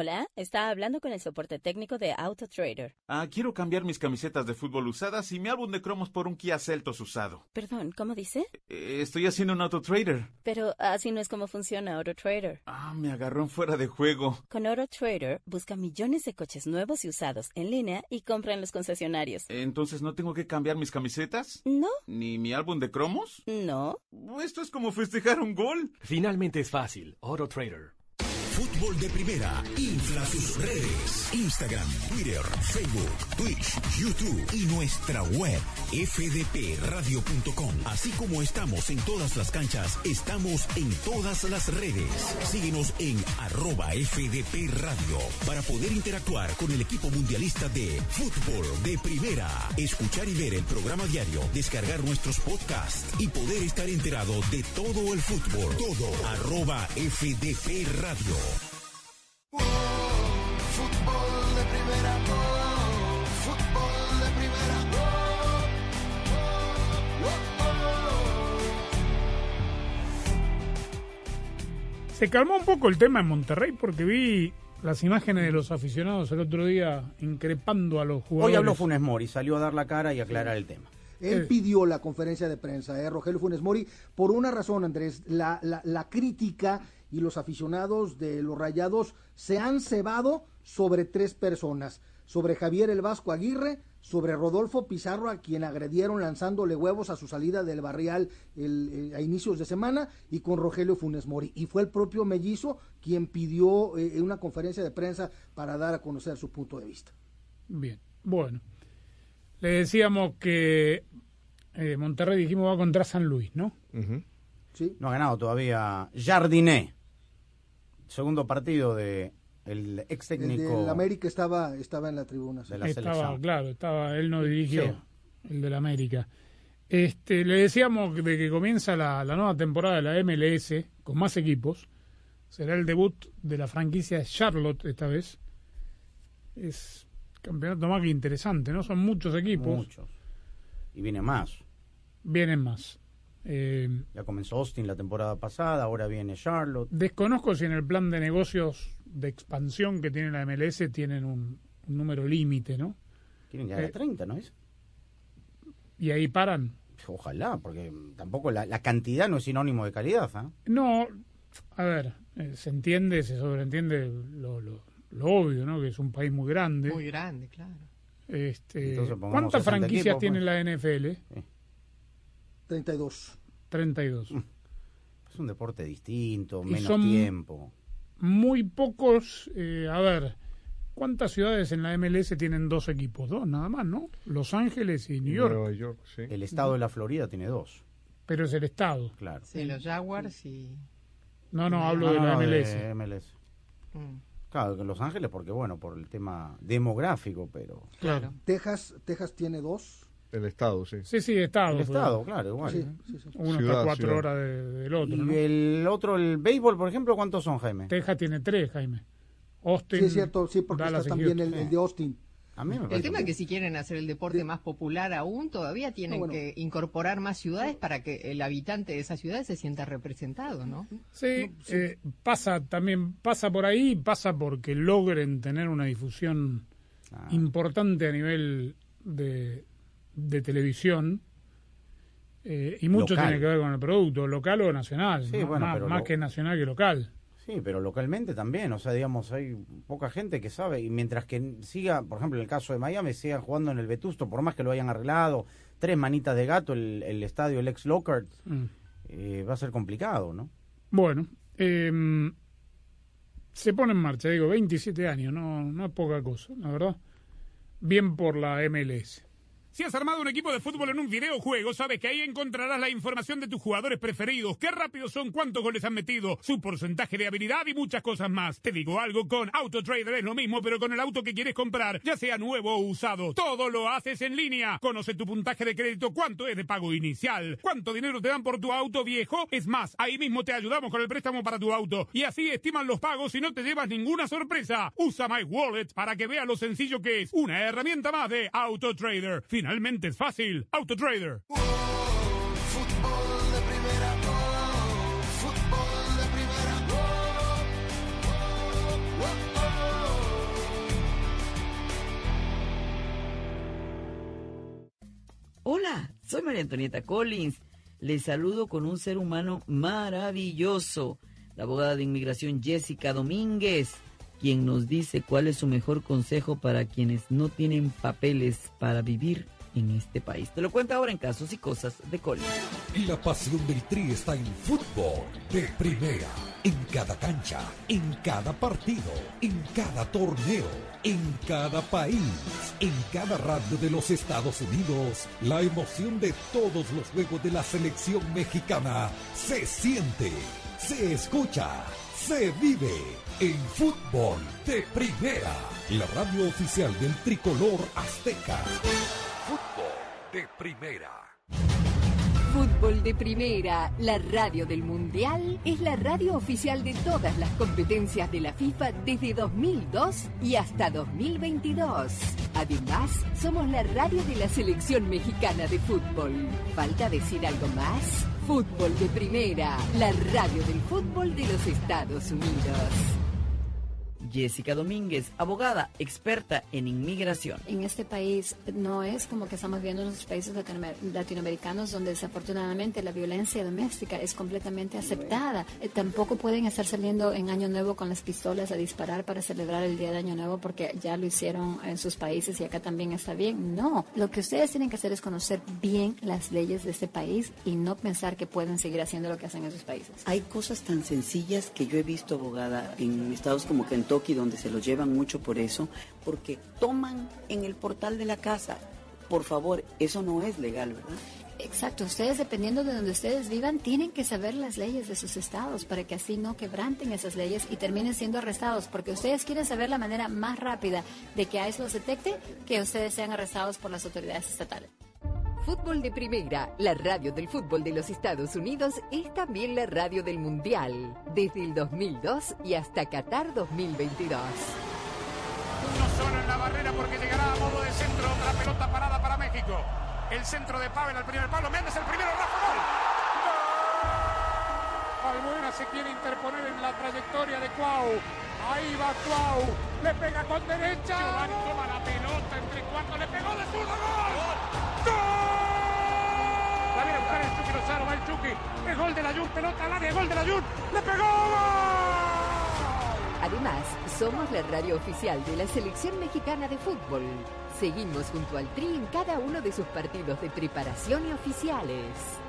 Hola, está hablando con el soporte técnico de AutoTrader. Ah, quiero cambiar mis camisetas de fútbol usadas y mi álbum de cromos por un Kia Celtos usado. Perdón, ¿cómo dice? Eh, estoy haciendo un AutoTrader. Pero así no es como funciona AutoTrader. Ah, me agarró en fuera de juego. Con AutoTrader busca millones de coches nuevos y usados en línea y compra en los concesionarios. Entonces, ¿no tengo que cambiar mis camisetas? No. ¿Ni mi álbum de cromos? No. Esto es como festejar un gol. Finalmente es fácil. AutoTrader. Fútbol de Primera infla sus redes. Instagram, Twitter, Facebook, Twitch, YouTube y nuestra web fdpradio.com. Así como estamos en todas las canchas, estamos en todas las redes. Síguenos en arroba FDP Radio para poder interactuar con el equipo mundialista de Fútbol de Primera. Escuchar y ver el programa diario, descargar nuestros podcasts y poder estar enterado de todo el fútbol. Todo arroba FDP Radio. Se calmó un poco el tema en Monterrey porque vi las imágenes de los aficionados el otro día increpando a los jugadores. Hoy habló Funes Mori, salió a dar la cara y aclarar el tema. Él pidió la conferencia de prensa, ¿eh? Rogelio Funes Mori, por una razón, Andrés, la, la, la crítica y los aficionados de los Rayados se han cebado sobre tres personas, sobre Javier el Vasco Aguirre, sobre Rodolfo Pizarro, a quien agredieron lanzándole huevos a su salida del barrial el, eh, a inicios de semana, y con Rogelio Funes Mori. Y fue el propio Mellizo quien pidió eh, una conferencia de prensa para dar a conocer su punto de vista. Bien, bueno. Le decíamos que eh, Monterrey, dijimos, va contra San Luis, ¿no? Sí. No ha ganado todavía Jardiné. Segundo partido de el ex El técnico del América estaba, estaba en la tribuna. sí. de la estaba, selección. claro, estaba, él no dirigió Sí. el del América. Este, le decíamos de que comienza la, la nueva temporada de la MLS con más equipos. Será el debut de la franquicia Charlotte esta vez. Es campeonato más que interesante, ¿no? Son muchos equipos. Muchos. Y viene más. Vienen más. Eh, Ya comenzó Austin la temporada pasada, ahora viene Charlotte. desconozco si en el plan de negocios de expansión que tiene la MLS tienen un, un número límite, ¿no? Quieren llegar Eh, a 30, ¿no es? Y ahí paran. Ojalá, porque tampoco la, la cantidad no es sinónimo de calidad. ¿ah? No, a ver, eh, se entiende, se sobreentiende lo, lo, lo obvio, ¿no? Que es un país muy grande. Muy grande, claro. Este, Entonces ¿Cuántas 60 franquicias equipos, tiene pues. la NFL? 32. 32. Es un deporte distinto, Y menos son- tiempo. Muy pocos, eh, a ver, ¿cuántas ciudades en la MLS tienen dos equipos? Dos, nada más, ¿no? Los Ángeles y New York. Nueva York, sí. El estado de la Florida tiene dos. Pero es el estado. Claro. Sí, los Jaguars y... No, no, hablo de la no, MLS. de MLS. Mm. Claro, que Los Ángeles, porque bueno, por el tema demográfico, pero. Claro. Texas, Texas tiene dos. El estado, sí. Sí, sí, estado. El pero estado, claro, igual. Sí, sí, sí. Uno está Ciudad, cuatro ciudad. horas de- del otro, Y ¿no? el otro, el béisbol, por ejemplo, ¿cuántos son, Jaime? Texas tiene tres, Jaime. Austin, Sí, es cierto, sí, porque Dallas está también el, de Austin. A mí me El tema es que si quieren hacer el deporte más popular aún, todavía tienen No, bueno. que incorporar más ciudades para que el habitante de esas ciudades se sienta representado, ¿no? Sí, eh, pasa también, pasa por ahí, pasa porque logren tener una difusión Ah. importante a nivel de, de televisión. eh, y mucho Local. tiene que ver con el producto, local o nacional, Sí, más, pero más lo- que nacional que local. Sí, pero localmente también, o sea, digamos, hay poca gente que sabe, y mientras que siga, por ejemplo, en el caso de Miami, sigan jugando en el Vetusto, por más que lo hayan arreglado, tres manitas de gato, el, el estadio, el ex Lockhart, Mm. eh, va a ser complicado, ¿no? Bueno, eh, se pone en marcha, digo, 27 años, no, no es poca cosa, la verdad. Bien por la MLS. Si has armado un equipo de fútbol en un videojuego, sabes que ahí encontrarás la información de tus jugadores preferidos, qué rápidos son, cuántos goles han metido, su porcentaje de habilidad y muchas cosas más. Te digo algo, con AutoTrader es lo mismo, pero con el auto que quieres comprar, ya sea nuevo o usado. Todo lo haces en línea. Conoce tu puntaje de crédito, cuánto es de pago inicial, cuánto dinero te dan por tu auto viejo. Es más, ahí mismo te ayudamos con el préstamo para tu auto. Y así estiman los pagos y no te llevas ninguna sorpresa. Usa My Wallet para que veas lo sencillo que es. Una herramienta más de AutoTrader. Finalmente es fácil. AutoTrader. Oh, Hola, soy María Antonieta Collins. Les saludo con un ser humano maravilloso, la abogada de inmigración Jessica Domínguez, quien nos dice cuál es su mejor consejo para quienes no tienen papeles para vivir en este país. Te lo cuento ahora en Casos y Cosas de Collins. La pasión del Tri está en fútbol de primera, en cada cancha, en cada partido, en cada torneo, en cada país, en cada radio de los Estados Unidos. La emoción de todos los juegos de la selección mexicana se siente, se escucha, se vive en fútbol de primera, la radio oficial del tricolor azteca. Fútbol de primera. Fútbol de Primera, la radio del Mundial, es la radio oficial de todas las competencias de la FIFA desde 2002 y hasta 2022. Además, somos la radio de la selección mexicana de fútbol. ¿Falta decir algo más? Fútbol de Primera, la radio del fútbol de los Estados Unidos. Jessica Domínguez, abogada, experta en inmigración. En este país no es como que estamos viendo en los países latinoamer- latinoamericanos donde desafortunadamente la violencia doméstica es completamente aceptada. Eh, tampoco pueden estar saliendo en Año Nuevo con las pistolas a disparar para celebrar el Día de Año Nuevo porque ya lo hicieron en sus países y acá también está bien. No, lo que ustedes tienen que hacer es conocer bien las leyes de este país y no pensar que pueden seguir haciendo lo que hacen en sus países. Hay cosas tan sencillas que yo he visto, abogada, en estados como Kentucky, donde se lo llevan mucho por eso, porque toman en el portal de la casa. Por favor, eso no es legal, ¿verdad? Exacto, ustedes dependiendo de donde ustedes vivan tienen que saber las leyes de sus estados para que así no quebranten esas leyes y terminen siendo arrestados, porque ustedes quieren saber la manera más rápida de que ICE los detecte que ustedes sean arrestados por las autoridades estatales. Fútbol de Primera, la radio del fútbol de los Estados Unidos, es también la radio del Mundial, desde el 2002 y hasta Qatar 2022. Uno solo en la barrera porque llegará a modo de centro otra pelota parada para México. El centro de Pavel al primer palo. Méndez el primero, Rafa gol. ¡Gol! Albuena se quiere interponer en la trayectoria de Cuau. Ahí va Cuau. Le pega con derecha. Giovanni toma la pelota entre cuartos. Le pegó de zurdo. ¡Gol! El Chucky Lozano. Va el Chucky. El gol de la Jun. Pelota al área. Gol de la. Le pegó. Además, somos la radio oficial de la selección mexicana de fútbol. Seguimos junto al Tri en cada uno de sus partidos de preparación y oficiales.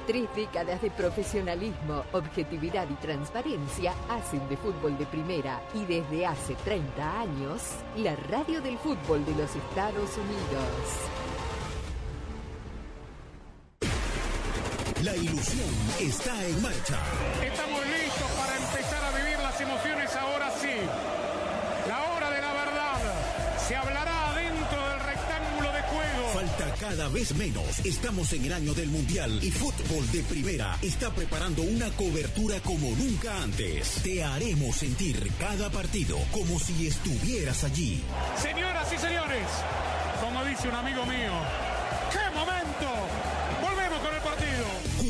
Tres décadas de profesionalismo, objetividad y transparencia hacen de fútbol de primera y desde hace 30 años, la radio del fútbol de los Estados Unidos. La ilusión está en marcha. Estamos listos para empezar a vivir las emociones ahora sí. La hora de la verdad. Se hablará dentro del rectángulo de juego. Falta cada vez menos. Estamos en el año del Mundial y Fútbol de Primera está preparando una cobertura como nunca antes. Te haremos sentir cada partido como si estuvieras allí. Señoras y señores, como dice un amigo mío. ¡Qué momento!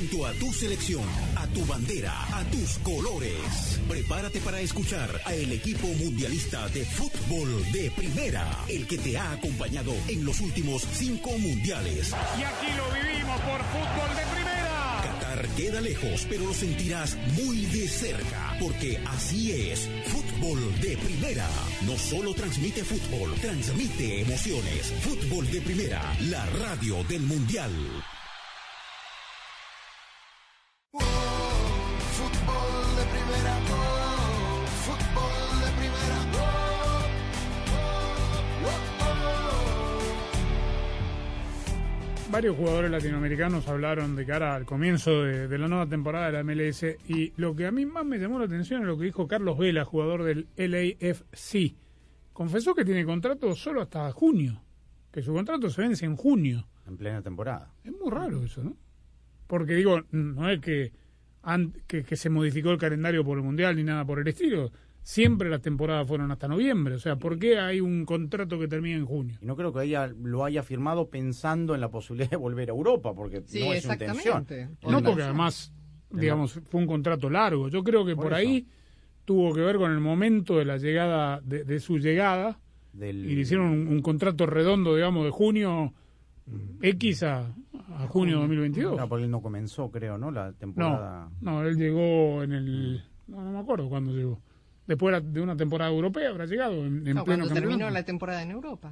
Junto a tu selección, a tu bandera, a tus colores. Prepárate para escuchar a el equipo mundialista de fútbol de primera, el que te ha acompañado en los últimos cinco mundiales. Y aquí lo vivimos por fútbol de primera. Qatar queda lejos, pero lo sentirás muy de cerca, porque así es, fútbol de primera. No solo transmite fútbol, transmite emociones. Fútbol de primera, la radio del mundial. Varios jugadores latinoamericanos hablaron de cara al comienzo de, de la nueva temporada de la MLS y lo que a mí más me llamó la atención es lo que dijo Carlos Vela, jugador del LAFC. Confesó que tiene contrato solo hasta junio, que su contrato se vence en junio. En plena temporada. Es muy raro eso, ¿no? Porque digo, no es que, que, que se modificó el calendario por el Mundial ni nada por el estilo. Siempre las temporadas fueron hasta noviembre. O sea, ¿por qué hay un contrato que termina en junio? Y no creo que ella lo haya firmado pensando en la posibilidad de volver a Europa, porque Sí, no es su intención. No, porque además, digamos, fue un contrato largo. Yo creo que por, ahí tuvo que ver con el momento de la llegada, de, de su llegada, Del- y le hicieron un, un contrato redondo, digamos, de junio X a, a junio de 2022. Claro, porque él no comenzó, creo, ¿no? La temporada. No, no, él llegó en el... No, no me acuerdo cuándo llegó. Después de una temporada europea habrá llegado, en, en No, pleno cuando terminó la temporada en Europa.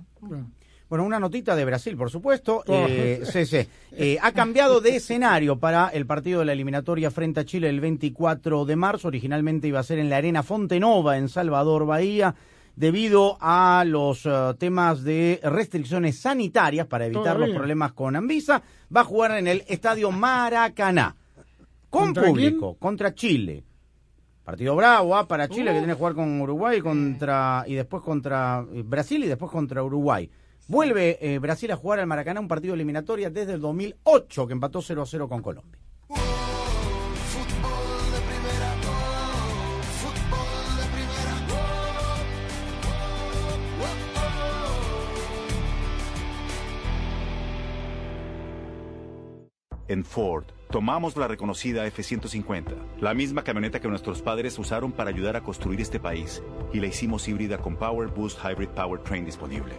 Bueno, una notita de Brasil, por supuesto. Oh. Eh, sí, sí. Eh, ha cambiado de escenario para el partido de la eliminatoria frente a Chile el 24 de marzo. Originalmente iba a ser en la Arena Fontenova, en Salvador, Bahía. Debido a los eh, temas de restricciones sanitarias para evitar los problemas con Anvisa, va a jugar en el estadio Maracaná. Con ¿Contra público, contra Chile. Partido bravo ah, para Chile, Uh. que tiene que jugar con Uruguay contra y después contra eh, Brasil y después contra Uruguay. Vuelve eh, Brasil a jugar al Maracaná un partido eliminatoria desde el 2008, que empató 0 a 0 con Colombia. En Ford, tomamos la reconocida F-150, la misma camioneta que nuestros padres usaron para ayudar a construir este país, y la hicimos híbrida con Power Boost Hybrid Powertrain disponible.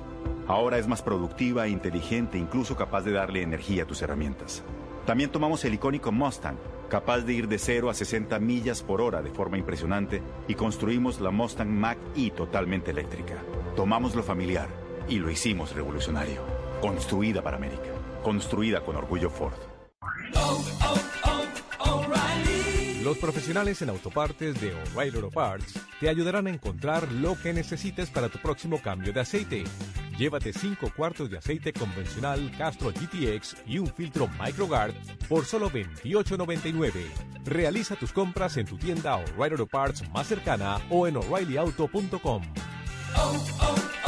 Ahora es más productiva e inteligente, incluso capaz de darle energía a tus herramientas. También tomamos el icónico Mustang, capaz de ir de 0 a 60 millas por hora de forma impresionante, y construimos la Mustang Mach-E totalmente eléctrica. Tomamos lo familiar y lo hicimos revolucionario. Construida para América. Construida con orgullo Ford. Los profesionales en autopartes de O'Reilly Auto Parts te ayudarán a encontrar lo que necesites para tu próximo cambio de aceite. Llévate 5 cuartos de aceite convencional Castro GTX y un filtro MicroGuard por solo $28.99. Realiza tus compras en tu tienda O'Reilly Auto Parts más cercana o en o'ReillyAuto.com. Auto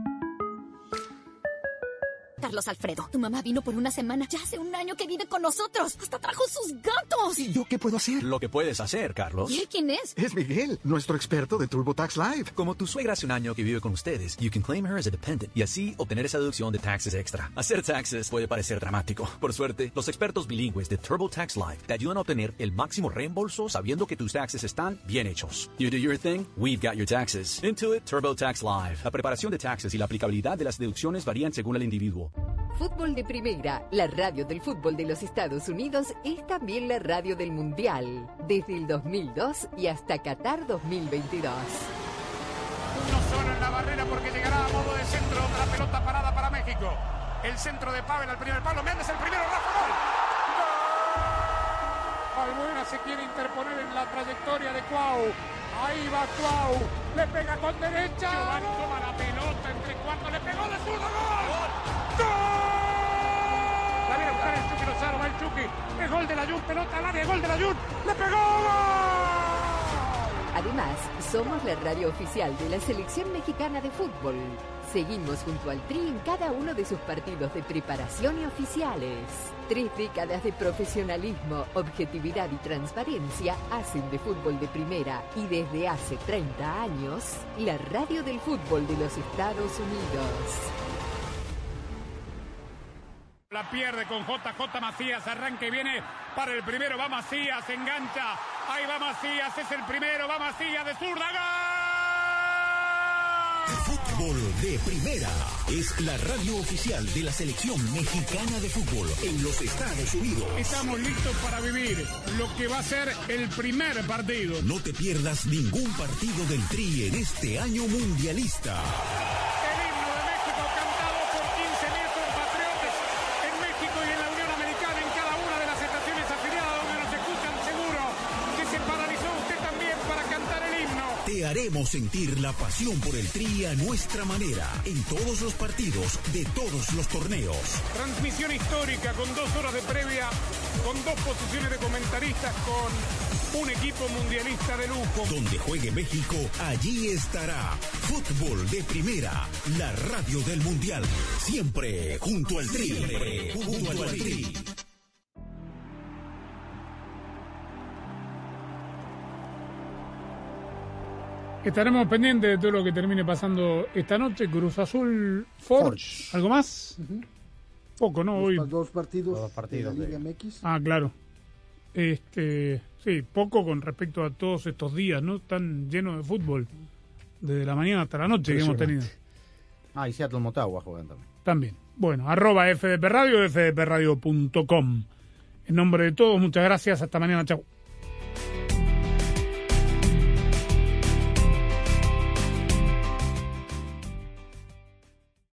Carlos Alfredo, tu mamá vino por una semana. Ya hace un año que vive con nosotros. Hasta trajo sus gatos. ¿Y yo qué puedo hacer? Lo que puedes hacer, Carlos. ¿Y él quién es? Es Miguel, nuestro experto de TurboTax Live. Como tu suegra hace un año que vive con ustedes, you can claim her as a dependent y así obtener esa deducción de taxes extra. Hacer taxes puede parecer dramático. Por suerte, los expertos bilingües de TurboTax Live te ayudan a obtener el máximo reembolso sabiendo que tus taxes están bien hechos. You do your thing, we've got your taxes. Intuit TurboTax Live. La preparación de taxes y la aplicabilidad de las deducciones varían según el individuo. Fútbol de Primera, la radio del fútbol de los Estados Unidos, es también la radio del Mundial, desde el 2002 y hasta Qatar 2022. Uno solo en la barrera porque llegará a modo de centro otra pelota parada para México. El centro de Pavel al primer palo. Méndez el primero. Rafa gol. ¡Gol! Albuena se quiere interponer en la trayectoria de Cuau. Ahí va Cuau. Le pega con derecha. Giovanni toma la pelota entre cuartos. Le pegó de zurdo. ¡Gol! La a buscar. Va el. El gol de la. Pelota al área. Gol de la. Le pegó. Además, somos la radio oficial de la Selección Mexicana de Fútbol. Seguimos junto al Tri en cada uno de sus partidos de preparación y oficiales. Tres décadas de profesionalismo, objetividad y transparencia hacen de fútbol de primera y desde hace 30 años, la radio del fútbol de los Estados Unidos. Pierde con JJ Macías, arranca y viene para el primero, va Macías, engancha, ahí va Macías, es el primero, va Macías de zurda, Fútbol de primera es la radio oficial de la selección mexicana de fútbol en los Estados Unidos. Estamos listos para vivir lo que va a ser el primer partido. No te pierdas ningún partido del Tri en este año mundialista. Haremos sentir la pasión por el Tri a nuestra manera en todos los partidos de todos los torneos. Transmisión histórica con dos horas de previa, con dos posiciones de comentaristas, con un equipo mundialista de lujo. Donde juegue México, allí estará. Fútbol de primera, la radio del mundial. Siempre junto al Tri. Siempre junto al Tri. Estaremos pendientes de todo lo que termine pasando esta noche. Cruz Azul, Forge. ¿Algo más? Poco, ¿no? Hoy. Dos partidos, Dos partidos de la de- Liga MX. Ah, claro. Este, sí, poco con respecto a todos estos días, ¿no? Tan llenos de fútbol. Desde la mañana hasta la noche que hemos tenido. Ah, y Seattle Motagua juegan también. También. Bueno, arroba FDP Radio, fdpradio.com. En nombre de todos, muchas gracias. Hasta mañana. Chau.